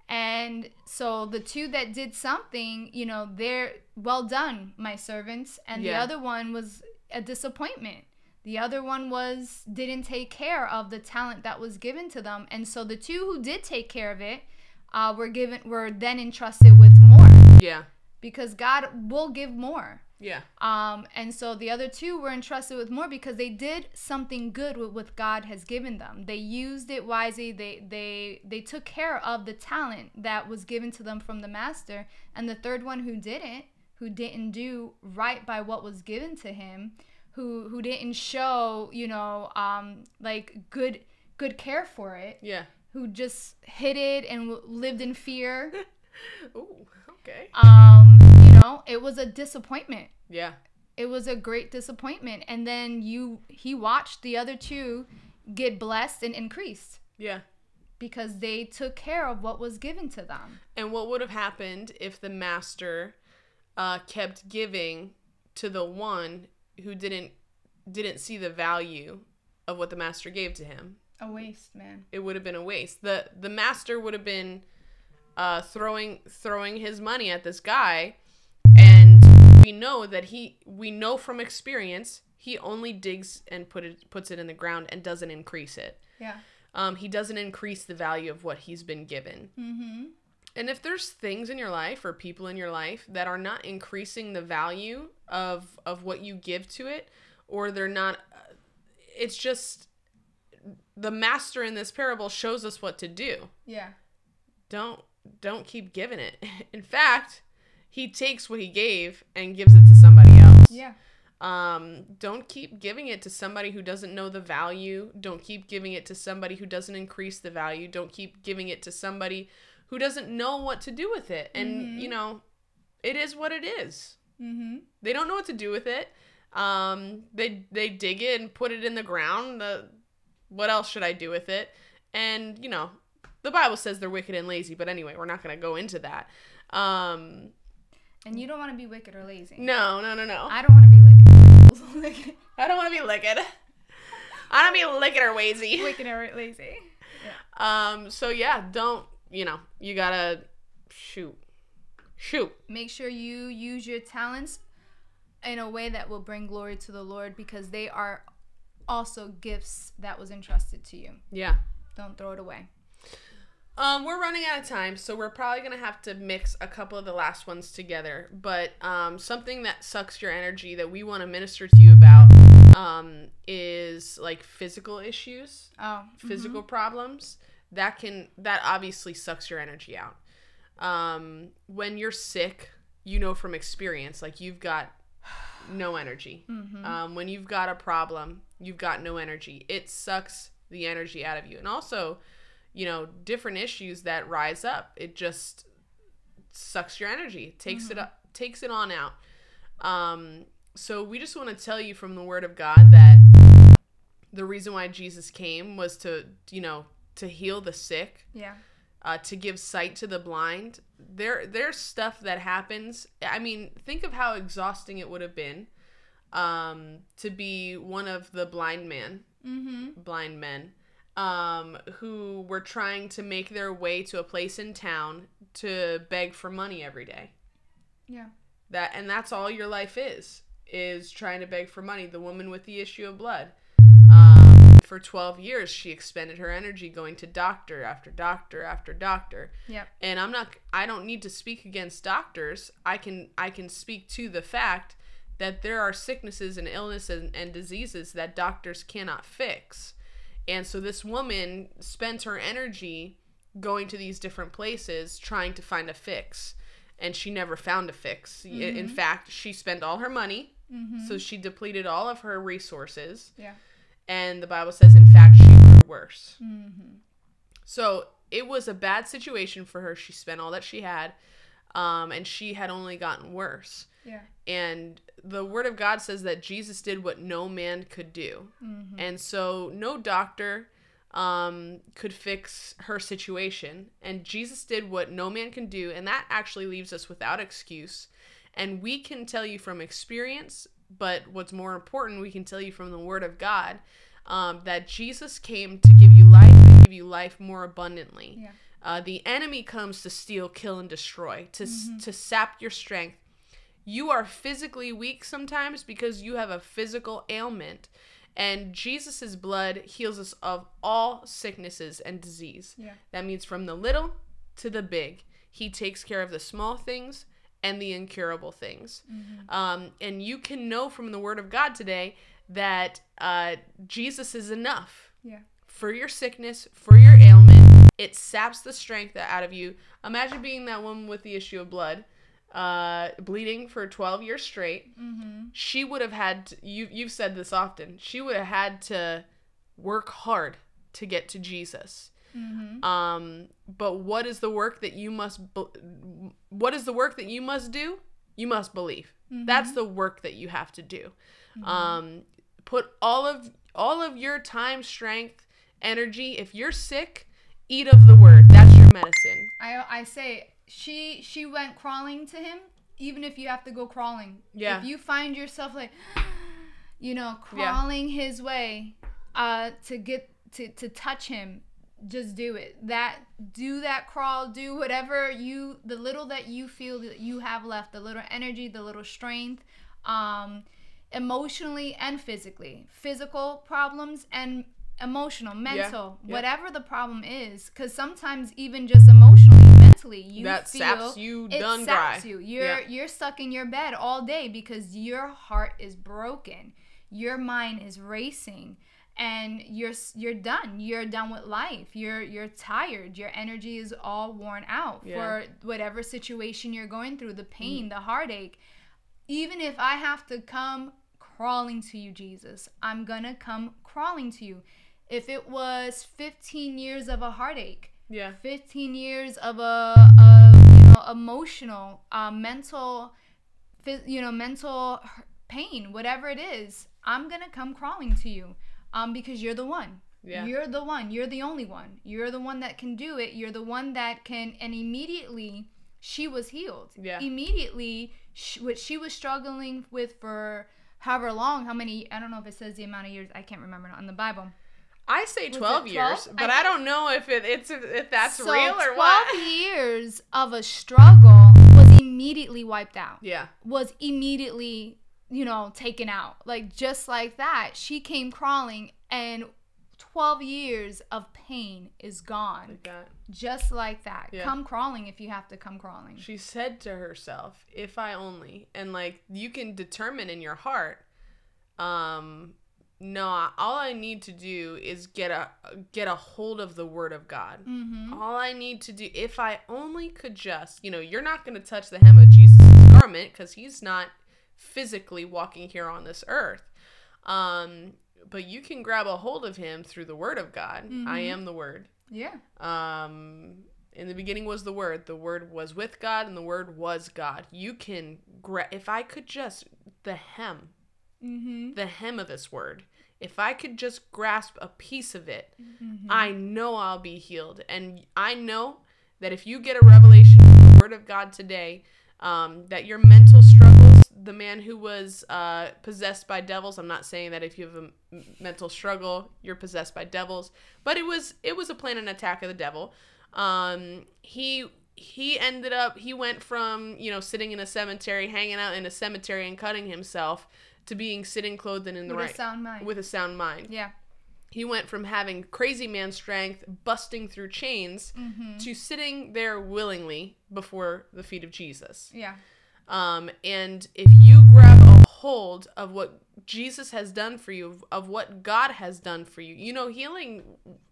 And so the two that did something, you know, they're well done, my servants. And the other one was a disappointment. The other one was didn't take care of the talent that was given to them, and so the two who did take care of it uh, were given were then entrusted with more Yeah. because God will give more. Yeah. Um, and so the other two were entrusted with more because they did something good with what God has given them. They used it wisely. They they they took care of the talent that was given to them from the master. And the third one who didn't, who didn't do right by what was given to him, who who didn't show, you know, um, like good good care for it, Yeah. who just hid it and w- lived in fear. Ooh. Okay. Um, you know, it was a disappointment Yeah. it was a great disappointment and then you he watched the other two get blessed and increased Yeah. because they took care of what was given to them And what would have happened if the master uh, kept giving to the one who didn't didn't see the value of what the master gave to him? a waste man It would have been a waste. the The master would have been uh, throwing throwing his money at this guy, and we know that he we know from experience he only digs and put it puts it in the ground and doesn't increase it. yeah Um, he doesn't increase the value of what he's been given. mm-hmm And if there's things in your life or people in your life that are not increasing the value of of what you give to it, or they're not, uh, it's just the master in this parable shows us what to do. yeah Don't don't keep giving it. In fact, he takes what he gave and gives it to somebody else. yeah Um, don't keep giving it to somebody who doesn't know the value. Don't keep giving it to somebody who doesn't increase the value. Don't keep giving it to somebody who doesn't know what to do with it. And, you know, it is what it is. Mm-hmm They don't know what to do with it. Um, they they dig it and put it in the ground. The what else should I do with it? And, you know, the Bible says they're wicked and lazy, but anyway, we're not going to go into that. Um, and you don't want to be wicked or lazy no, no, no, no. i don't want to be wicked I don't want to be licked. I don't be licking or wazy. wicked or lazy Um. So yeah, don't you know? You gotta shoot, shoot. make sure you use your talents in a way that will bring glory to the lord because they are also gifts that was entrusted to you Yeah. don't throw it away Um, we're running out of time, so we're probably gonna have to mix a couple of the last ones together. But um, something that sucks your energy that we want to minister to you about um, is like physical issues, oh physical problems. That can that obviously sucks your energy out. Um, when you're sick, you know from experience, like you've got no energy. Um, when you've got a problem, you've got no energy. It sucks the energy out of you. And also, you know, different issues that rise up, it just sucks your energy, takes it up, takes it on out. Um, so we just want to tell you from the Word of God that the reason why Jesus came was to, you know, to heal the sick, yeah uh, to give sight to the blind. There, there's stuff that happens. I mean, think of how exhausting it would have been um, to be one of the blind man, mm-hmm blind men, um, who were trying to make their way to a place in town to beg for money every day. yeah That and that's all your life is is trying to beg for money. The woman with the issue of blood. For 12 years, she expended her energy going to doctor after doctor after doctor. Yep. And I'm not. I don't need to speak against doctors. I can. I can speak to the fact that there are sicknesses and illnesses and, and diseases that doctors cannot fix. And so this woman spent her energy going to these different places trying to find a fix. And she never found a fix. I- In mm-hmm. fact, she spent all her money. Mm-hmm. So she depleted all of her resources. Yeah. And the Bible says, in fact, she grew worse. Mm-hmm. So it was a bad situation for her. She spent all that she had. Um, and she had only gotten worse. Yeah. And the word of God says that Jesus did what no man could do. Mm-hmm. And so no doctor um, could fix her situation. And Jesus did what no man can do. And that actually leaves us without excuse. And we can tell you from experience, but what's more important, we can tell you from the word of God um, that Jesus came to give you life and give you life more abundantly. Yeah. Uh, the enemy comes to steal, kill, and destroy, to, to sap your strength. You are physically weak sometimes because you have a physical ailment. And Jesus' blood heals us of all sicknesses and disease. Yeah. That means from the little to the big. He takes care of the small things and the incurable things. Um, and you can know from the Word of God today that uh, Jesus is enough Yeah. for your sickness, for your ailment. It saps the strength out of you. Imagine being that woman with the issue of blood, uh, bleeding for 12 years straight. Mm-hmm. She would have had, to, you, you've said this often, she would have had to work hard to get to Jesus. Mm-hmm. Um, but what is the work that you must, be- what is the work that you must do? You must believe. That's the work that you have to do. Um, put all of all of your time, strength, energy. If you're sick, eat of the word. That's your medicine. I I say she she went crawling to him. Even if you have to go crawling. Yeah. If you find yourself like, you know, Yeah. crawling his way, uh, to get to to touch him, just do it. That do that crawl. Do whatever you the little that you feel that you have left, the little energy, the little strength, um, emotionally and physically, physical problems and emotional, mental, yeah. whatever the problem is. Because sometimes even just emotionally, mentally, you that feel saps you it done saps dry. you. You're Yeah. you're stuck in your bed all day because your heart is broken. Your mind is racing and you're you're done. You're done with life. You're you're tired. Your energy is all worn out Yeah. for whatever situation you're going through, the pain, the heartache. Even if I have to come crawling to you, Jesus, I'm going to come crawling to you. If it was 15 years of a heartache, Yeah. 15 years of a, a you know emotional uh, mental you know mental pain whatever it is i'm gonna come crawling to you um because you're the one Yeah. you're the one you're the only one you're the one that can do it you're the one that can and immediately she was healed Yeah. immediately sh- what she was struggling with for however long how many i don't know if it says the amount of years i can't remember on the bible I say 12 years, 12? but I I, don't know if it, it's if that's so real or 12 what. years of a struggle was immediately wiped out. Yeah. Was immediately, you know, taken out. Like just like that, she came crawling and 12 years of pain is gone. Like that. Just like that. Yeah. Come crawling if you have to come crawling. She said to herself, "If I only," and like you can determine in your heart, um, no, all I need to do is get a get a hold of the word of God. Mm-hmm. All I need to do, if I only could just, you know, you're not going to touch the hem of Jesus' garment because he's not physically walking here on this earth. Um, but you can grab a hold of him through the word of God. I Mhm. am the word. Yeah. Um, in the beginning was the word. The word was with God, and the word was God. You can gra- if I could just the hem, Mm-hmm. the hem of this word. If I could just grasp a piece of it, Mm-hmm. I know I'll be healed. And I know that if you get a revelation from the Word of God today, um, that your mental the man who was uh, possessed by devils, I'm not saying that if you have a m- mental struggle, you're possessed by devils, but it was it was a plan and attack of the devil. Um, he he ended up he went from you know sitting in a cemetery, hanging out in a cemetery and cutting himself to being sitting clothed and in the With right a sound mind. with a sound mind. yeah. He went from having crazy man strength, busting through chains, Mm-hmm. to sitting there willingly before the feet of Jesus. Yeah. Um, and if you grab a hold of what Jesus has done for you, of- what God has done for you, you know, healing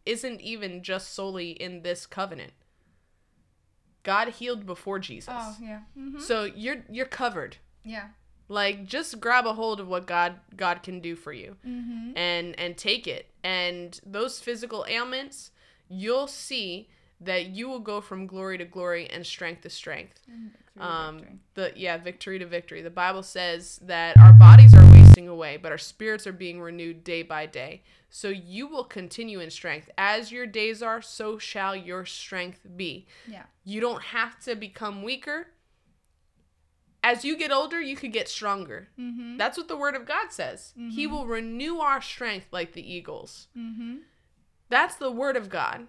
isn't even just solely in this covenant. God healed before Jesus. Oh, yeah. Mm-hmm. So you're you're covered. Yeah. Like just grab a hold of what God God can do for you Mm-hmm. and and take it and those physical ailments you'll see that you will go from glory to glory and strength to strength um the yeah victory to victory the bible says that our bodies are wasting away but our spirits are being renewed day by day so you will continue in strength as your days are so shall your strength be Yeah. you don't have to become weaker as you get older you could get stronger Mm-hmm. that's what the word of God says. He will renew our strength like the eagles. Mm-hmm. That's the word of God.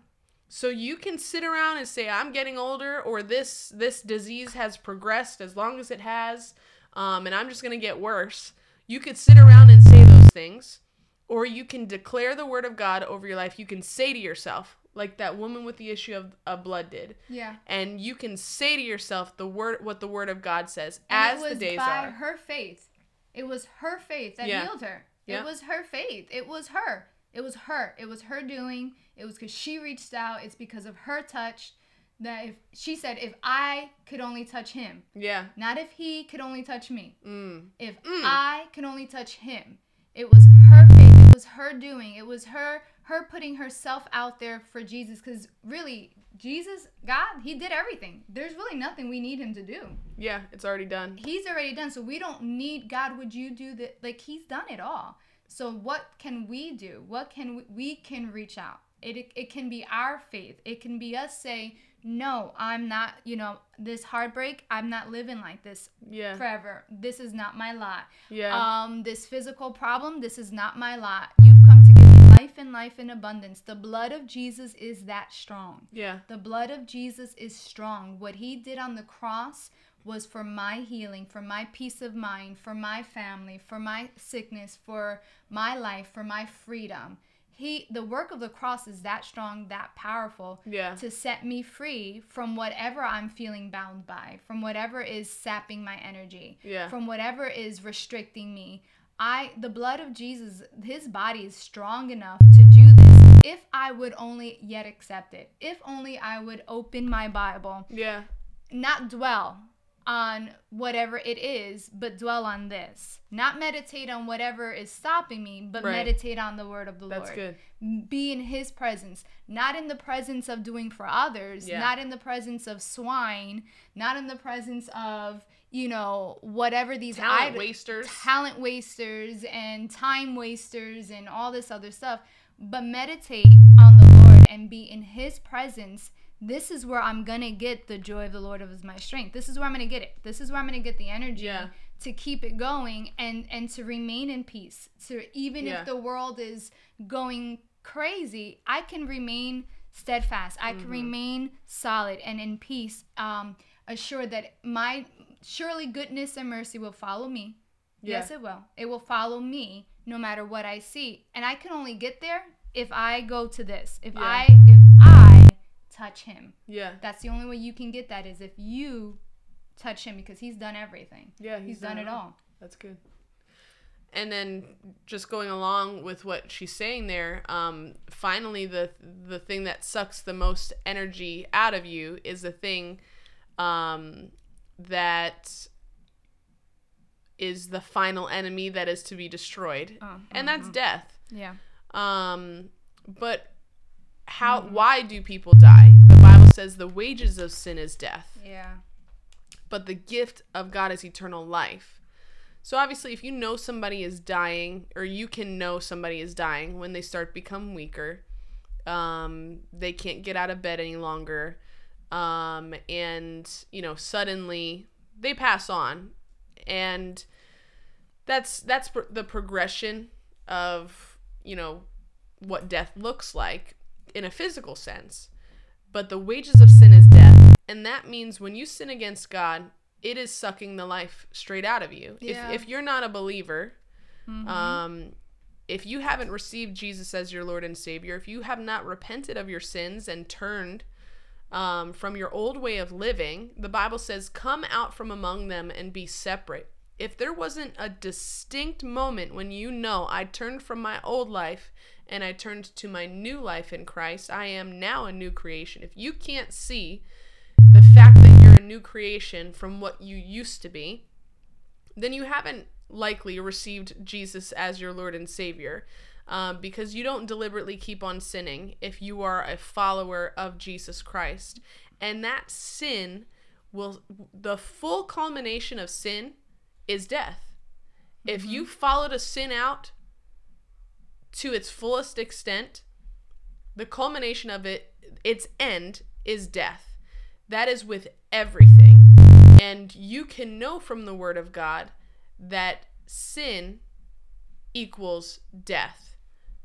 So you can sit around and say I'm getting older or this this disease has progressed as long as it has um, and I'm just going to get worse. You could sit around and say those things or you can declare the word of God over your life. You can say to yourself, like that woman with the issue of, of blood did, Yeah. and you can say to yourself the word what the word of God says And as it was the days by are. her faith. It was her faith that Yeah. healed her. Yeah. It was her faith. It was her. It was her. It was her doing. It was because she reached out. It's because of her touch that if she said, if I could only touch him, Yeah. not if he could only touch me, Mm. if Mm. I could only touch him. It was her faith. It was her doing. It was her her putting herself out there for Jesus. Because really, Jesus, God, He did everything. There's really nothing we need Him to do. Yeah, it's already done. He's already done. So we don't need God. Would you do that? Like He's done it all. So what can we do? What can we, we can reach out? It, it can be our faith. It can be us say, no, I'm not. You know, this heartbreak. I'm not living like this Yeah. forever. This is not my lot. Yeah. Um, this physical problem, this is not my lot. You've come to give me life and life in abundance. The blood of Jesus is that strong. yeah. The blood of Jesus is strong. What he did on the cross was for my healing, for my peace of mind, for my family, for my sickness, for my life, for my freedom. He the work of the cross is that strong, that powerful Yeah. to set me free from whatever I'm feeling bound by, from whatever is sapping my energy, Yeah. from whatever is restricting me. I the blood of Jesus, his body is strong enough to do this if I would only yet accept it. If only I would open my Bible, Yeah. not dwell on whatever it is, but dwell on this. Not meditate on whatever is stopping me, but Right. meditate on the word of the That's Lord good. be in his presence not in the presence of doing for others Yeah. not in the presence of swine not in the presence of you know whatever these Talent id- wasters. talent wasters and time wasters and all this other stuff but meditate on the lord and be in his presence this is where i'm gonna get the joy of the lord as my strength. This is where i'm gonna get it. This is where i'm gonna get the energy Yeah. to keep it going and and to remain in peace. So even Yeah. if the world is going crazy i can remain steadfast. I Mm-hmm. can remain solid and in peace um assured that my surely goodness and mercy will follow me. Yes it will. It will follow me no matter what i see. And i can only get there if i go to this. If Yeah. i if i touch him Yeah. that's the only way you can get that is if you touch him because he's done everything Yeah. he's, done, it all That's good. And then just going along with what she's saying there, um, finally the the thing that sucks the most energy out of you is the thing um, that is the final enemy that is to be destroyed, Oh, and that's death. yeah Um, but how? Why do people die? The Bible says the wages of sin is death yeah but the gift of God is eternal life. So obviously if you know somebody is dying or you can know somebody is dying when they start become weaker, um, they can't get out of bed any longer, um, and you know suddenly they pass on, and that's that's pr- the progression of you know what death looks like in a physical sense. But the wages of sin is death. And that means when you sin against God, it is sucking the life straight out of you. Yeah. If, if you're not a believer, Mm-hmm. um, if you haven't received Jesus as your Lord and Savior, if you have not repented of your sins and turned um, from your old way of living, the Bible says, come out from among them and be separate. If there wasn't a distinct moment when you know I turned from my old life and I turned to my new life in Christ, I am now a new creation. If you can't see the fact that you're a new creation from what you used to be, then you haven't likely received Jesus as your Lord and Savior. Um, because you don't deliberately keep on sinning if you are a follower of Jesus Christ. And that sin will, the full culmination of sin is death. If you followed a sin out to its fullest extent, the culmination of it, its end, is death. That is with everything. And you can know from the Word of God that sin equals death.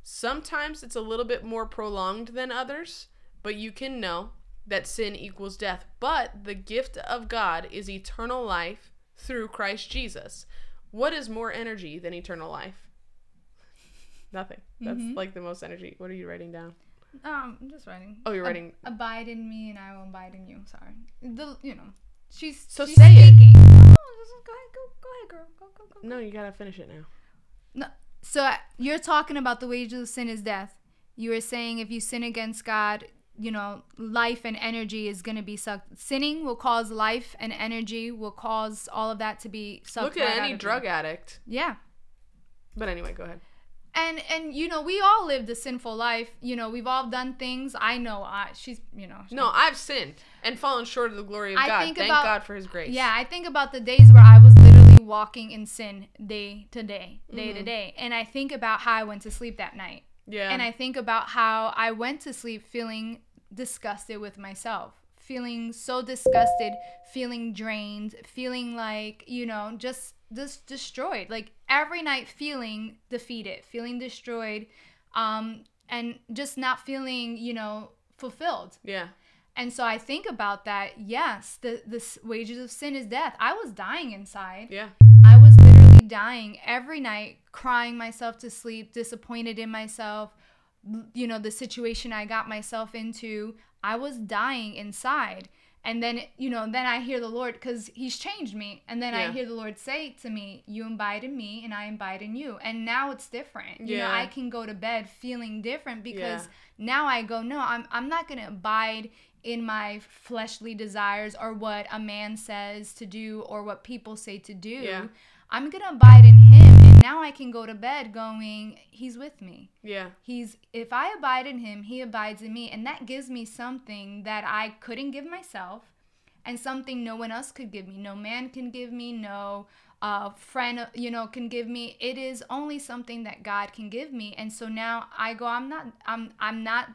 Sometimes it's a little bit more prolonged than others, but you can know that sin equals death. But the gift of God is eternal life through Christ Jesus. What is more energy than eternal life? Nothing. That's Mhm. like the most energy. What are you writing down? Um, I'm just writing. Oh, you're Ab- writing. abide in me, and I will abide in you. Sorry. The you know, she's So she's say it. speaking. Oh, just go ahead, go, go ahead, girl. Go, go, go. No, you gotta finish it now. No. So uh, you're talking about the wages of sin is death. You were saying if you sin against God, you know, life and energy is going to be sucked. Sinning will cause life and energy will cause all of that to be sucked. Look at right any drug You. addict. Yeah. But anyway, go ahead. And and you know, we all lived a sinful life. You know, we've all done things. I know I she's, you know. No, I've sinned and fallen short of the glory of I God. Thank about- God for His grace. Yeah, I think about the days where I was literally walking in sin day to day, day to Mhm. day. And I think about how I went to sleep that night. Yeah. And I think about how I went to sleep feeling disgusted with myself, feeling so disgusted, feeling drained, feeling like, you know, just just destroyed. Like every night feeling defeated, feeling destroyed, um, and just not feeling, you know, fulfilled. yeah. And so I think about that. Yes, the the wages of sin is death. I was dying inside. Yeah. I was literally dying every night, crying myself to sleep, disappointed in myself. You know, the situation I got myself into, I was dying inside. And then, you know, then I hear the Lord, because He's changed me. And then I hear the Lord say to me, You abide in me, and I abide in you. And now it's different. You know, I can go to bed feeling different because Yeah. now I go, No, I'm, I'm not going to abide in my fleshly desires or what a man says to do or what people say to do. Yeah. I'm going to abide in him now I can go to bed going he's with me. Yeah. He's if I abide in him, he abides in me and that gives me something that I couldn't give myself and something no one else could give me. No man can give me, no uh, friend, you know, can give me. It is only something that God can give me. And so now I go, I'm not, I'm, I'm not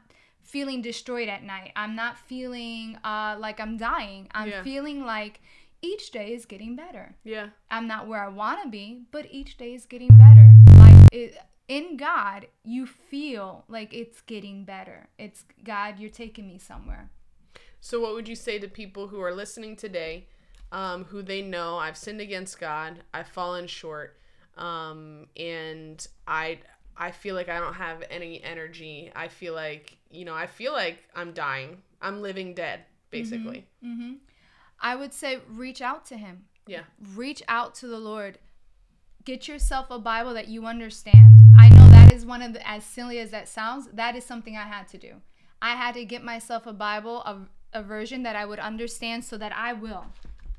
feeling destroyed at night. I'm not feeling uh, like I'm dying. I'm Yeah. feeling like each day is getting better. Yeah. I'm not where I want to be, but each day is getting better. Like it, in God, you feel like it's getting better. It's God, you're taking me somewhere. So, what would you say to people who are listening today, um, who they know I've sinned against God, I've fallen short, um, and I I feel like I don't have any energy. I feel like you know I feel like I'm dying. I'm living dead, basically. hmm I would say reach out to Him. Yeah. Reach out to the Lord. Get yourself a Bible that you understand. I know that is one of the, as silly as that sounds, that is something I had to do. I had to get myself a Bible, a, a version that I would understand so that I will.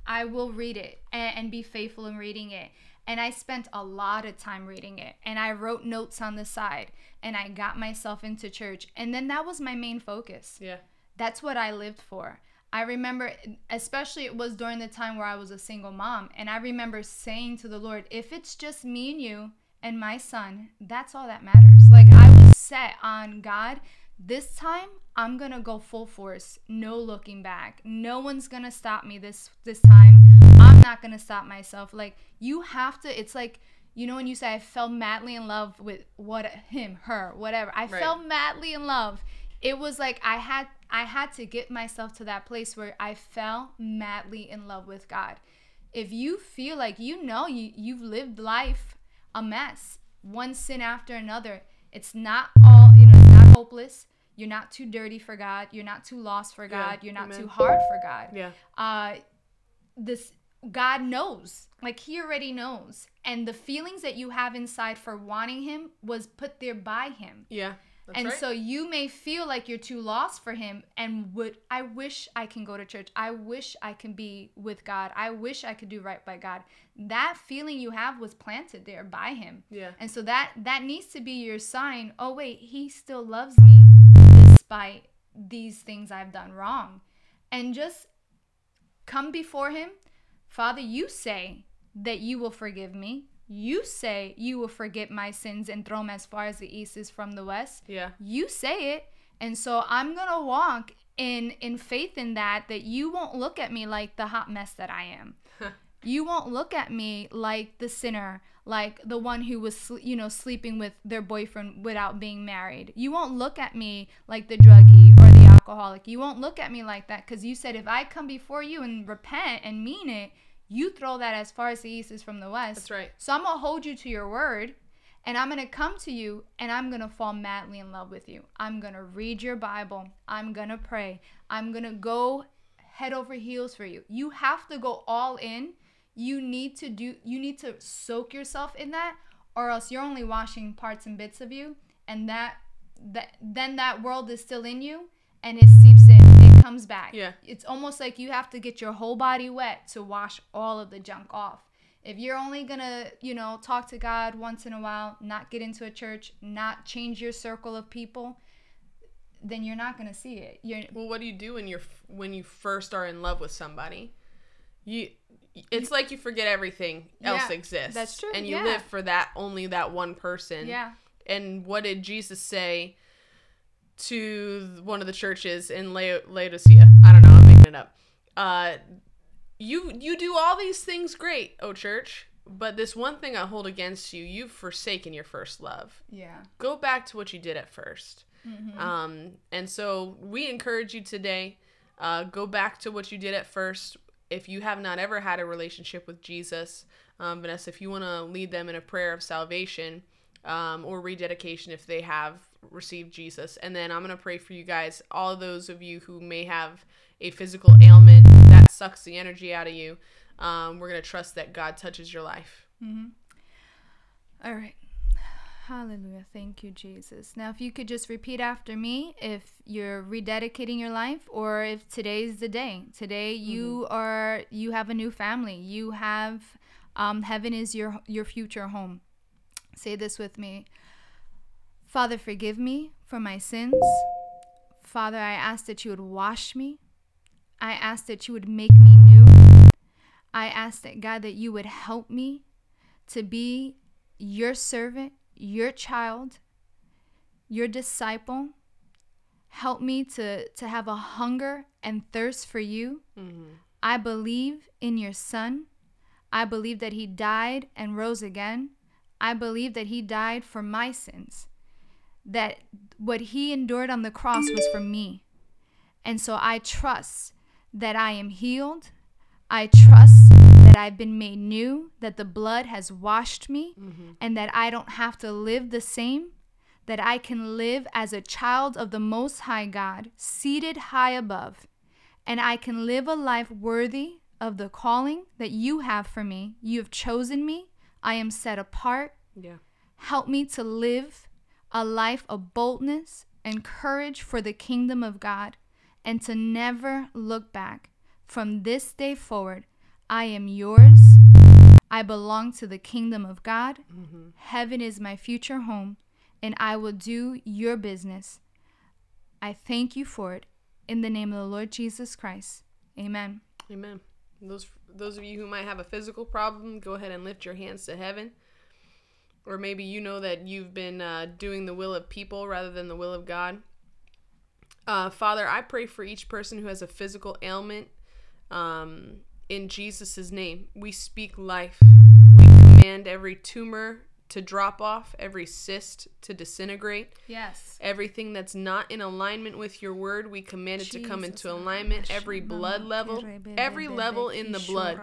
I will read it and, and be faithful in reading it. And I spent a lot of time reading it. And I wrote notes on the side. And I got myself into church. And then that was my main focus Yeah. that's what I lived for. I remember, especially it was during the time where I was a single mom. And I remember saying to the Lord, if it's just me and you and my son, that's all that matters. Like I was set on God. This time I'm gonna go full force, no looking back. No one's gonna stop me this this time. I'm not gonna stop myself. Like you have to. It's like you know when you say I fell madly in love with what him, her, whatever. I Right. fell madly in love it was like I had I had to get myself to that place where I fell madly in love with God. If you feel like you know you you've lived life a mess, one sin after another, it's not all, you know, it's not hopeless. You're not too dirty for God. You're not too lost for Yeah, God. You're not amen. too hard for God Yeah. uh this God knows. Like he already knows. And the feelings that you have inside for wanting him was put there by him. Yeah. That's and right. so you may feel like you're too lost for him and would I wish I can go to church. I wish I can be with God. I wish I could do right by God. That feeling you have was planted there by him. yeah. And so that that needs to be your sign. Oh wait, he still loves me despite these things I've done wrong. And just come before him. Father, you say that you will forgive me. You say you will forget my sins and throw them as far as the east is from the west. Yeah. You say it. And so I'm going to walk in in faith in that that you won't look at me like the hot mess that I am you won't look at me like the sinner like the one who was you know sleeping with their boyfriend without being married you won't look at me like the druggie or the alcoholic you won't look at me like that because you said if i come before you and repent and mean it you throw that as far as the east is from the west That's right. so i'm gonna hold you to your word And I'm going to come to you and I'm going to fall madly in love with you. I'm going to read your Bible. I'm going to pray. I'm going to go head over heels for you. You have to go all in. You need to do you need to soak yourself in that or else you're only washing parts and bits of you and that that then that world is still in you and it seeps comes back. Yeah. It's almost like you have to get your whole body wet to wash all of the junk off. If you're only gonna, you know, talk to God once in a while, not get into a church, not change your circle of people, then you're not gonna see it. You're Well, what do you do when you're when you first are in love with somebody? You it's like you forget everything else Yeah, exists. that's true, And you yeah. live for that only that one person. yeah, And what did Jesus say to one of the churches in La- Laodicea? I don't know. I'm making it up. Uh, you you do all these things great, oh church, but this one thing I hold against you, you've forsaken your first love. yeah, Go back to what you did at 1st Um, and so we encourage you today. Uh, go back to what you did at first. If you have not ever had a relationship with Jesus, um, Vanessa, if you want to lead them in a prayer of salvation um, or rededication if they have received Jesus. And then I'm going to pray for you guys, all of those of you who may have a physical ailment that sucks the energy out of you. Um, we're going to trust that God touches your life. All right. Hallelujah. Thank you, Jesus. Now, if you could just repeat after me if you're rededicating your life or if today's the day. Today you are you have a new family. You have um, heaven is your your future home. Say this with me. Father, forgive me for my sins. Father, I ask that you would wash me. I ask that you would make me new. I ask that God that you would help me to be your servant, your child, your disciple. Help me to, to have a hunger and thirst for you. Mm-hmm. I believe in your son. I believe that he died and rose again. I believe that he died for my sins. That what he endured on the cross was for me. And so I trust that I am healed. I trust that I've been made new, that the blood has washed me, mm-hmm. and that I don't have to live the same, that I can live as a child of the Most High God, seated high above, and I can live a life worthy of the calling that you have for me. You have chosen me, I am set apart. Yeah. Help me to live a life of boldness and courage for the kingdom of God and to never look back. From this day forward, I am yours. I belong to the kingdom of God. Mm-hmm. Heaven is my future home, and I will do your business. I thank you for it. In the name of the Lord Jesus Christ. Amen. Amen. Those those of you who might have a physical problem, go ahead and lift your hands to heaven. Or maybe you know that you've been uh, doing the will of people rather than the will of God. Uh, Father, I pray for each person who has a physical ailment. Um, in Jesus' name, we speak life. We command every tumor to drop off, every cyst to disintegrate. Yes. Everything that's not in alignment with your word, we command it to come into alignment. Every blood level, every level in the blood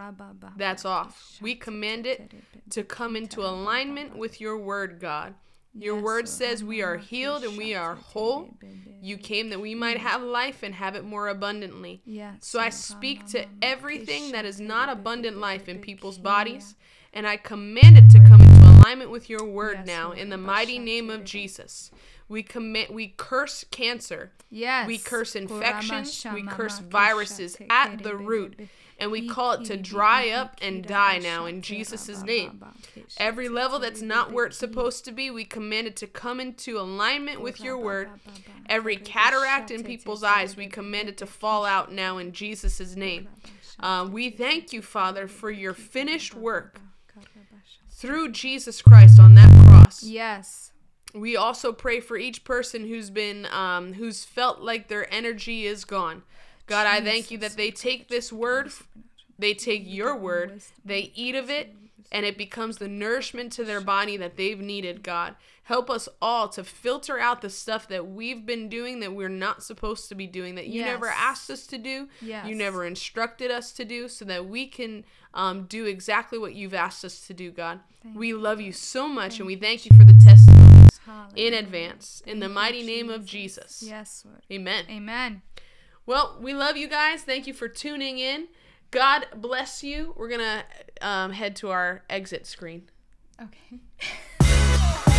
that's off. We command it to come into alignment with your word, God. Your word says we are healed and we are whole. You came that we might have life and have it more abundantly. Yes. So I speak to everything that is not abundant life in people's bodies, and I command it to come into alignment with your word Yes, now Lord. in the mighty name of Jesus. We commit we curse cancer. Yes. We curse infections, we curse viruses at the root, and we call it to dry up and die now in Jesus' name. Every level that's not where it's supposed to be, we command it to come into alignment with your word. Every cataract in people's eyes, we command it to fall out now in Jesus' name. Uh, we thank you, Father, for your finished work through Jesus Christ on that cross. Yes. We also pray for each person who's been um, who's felt like their energy is gone. God, I thank you that they take this word, they take your word, they eat of it, and it becomes the nourishment to their body that they've needed, God. Help us all to filter out the stuff that we've been doing that we're not supposed to be doing, that you never asked us to do, Yes. you never instructed us to do, so that we can um, do exactly what you've asked us to do, God. Thank we love you so much, and we thank you for the testimonies in advance. In the mighty name of Jesus. Yes, Lord. Amen. Amen. Well, we love you guys. Thank you for tuning in. God bless you. We're going to um, head to our exit screen. Okay.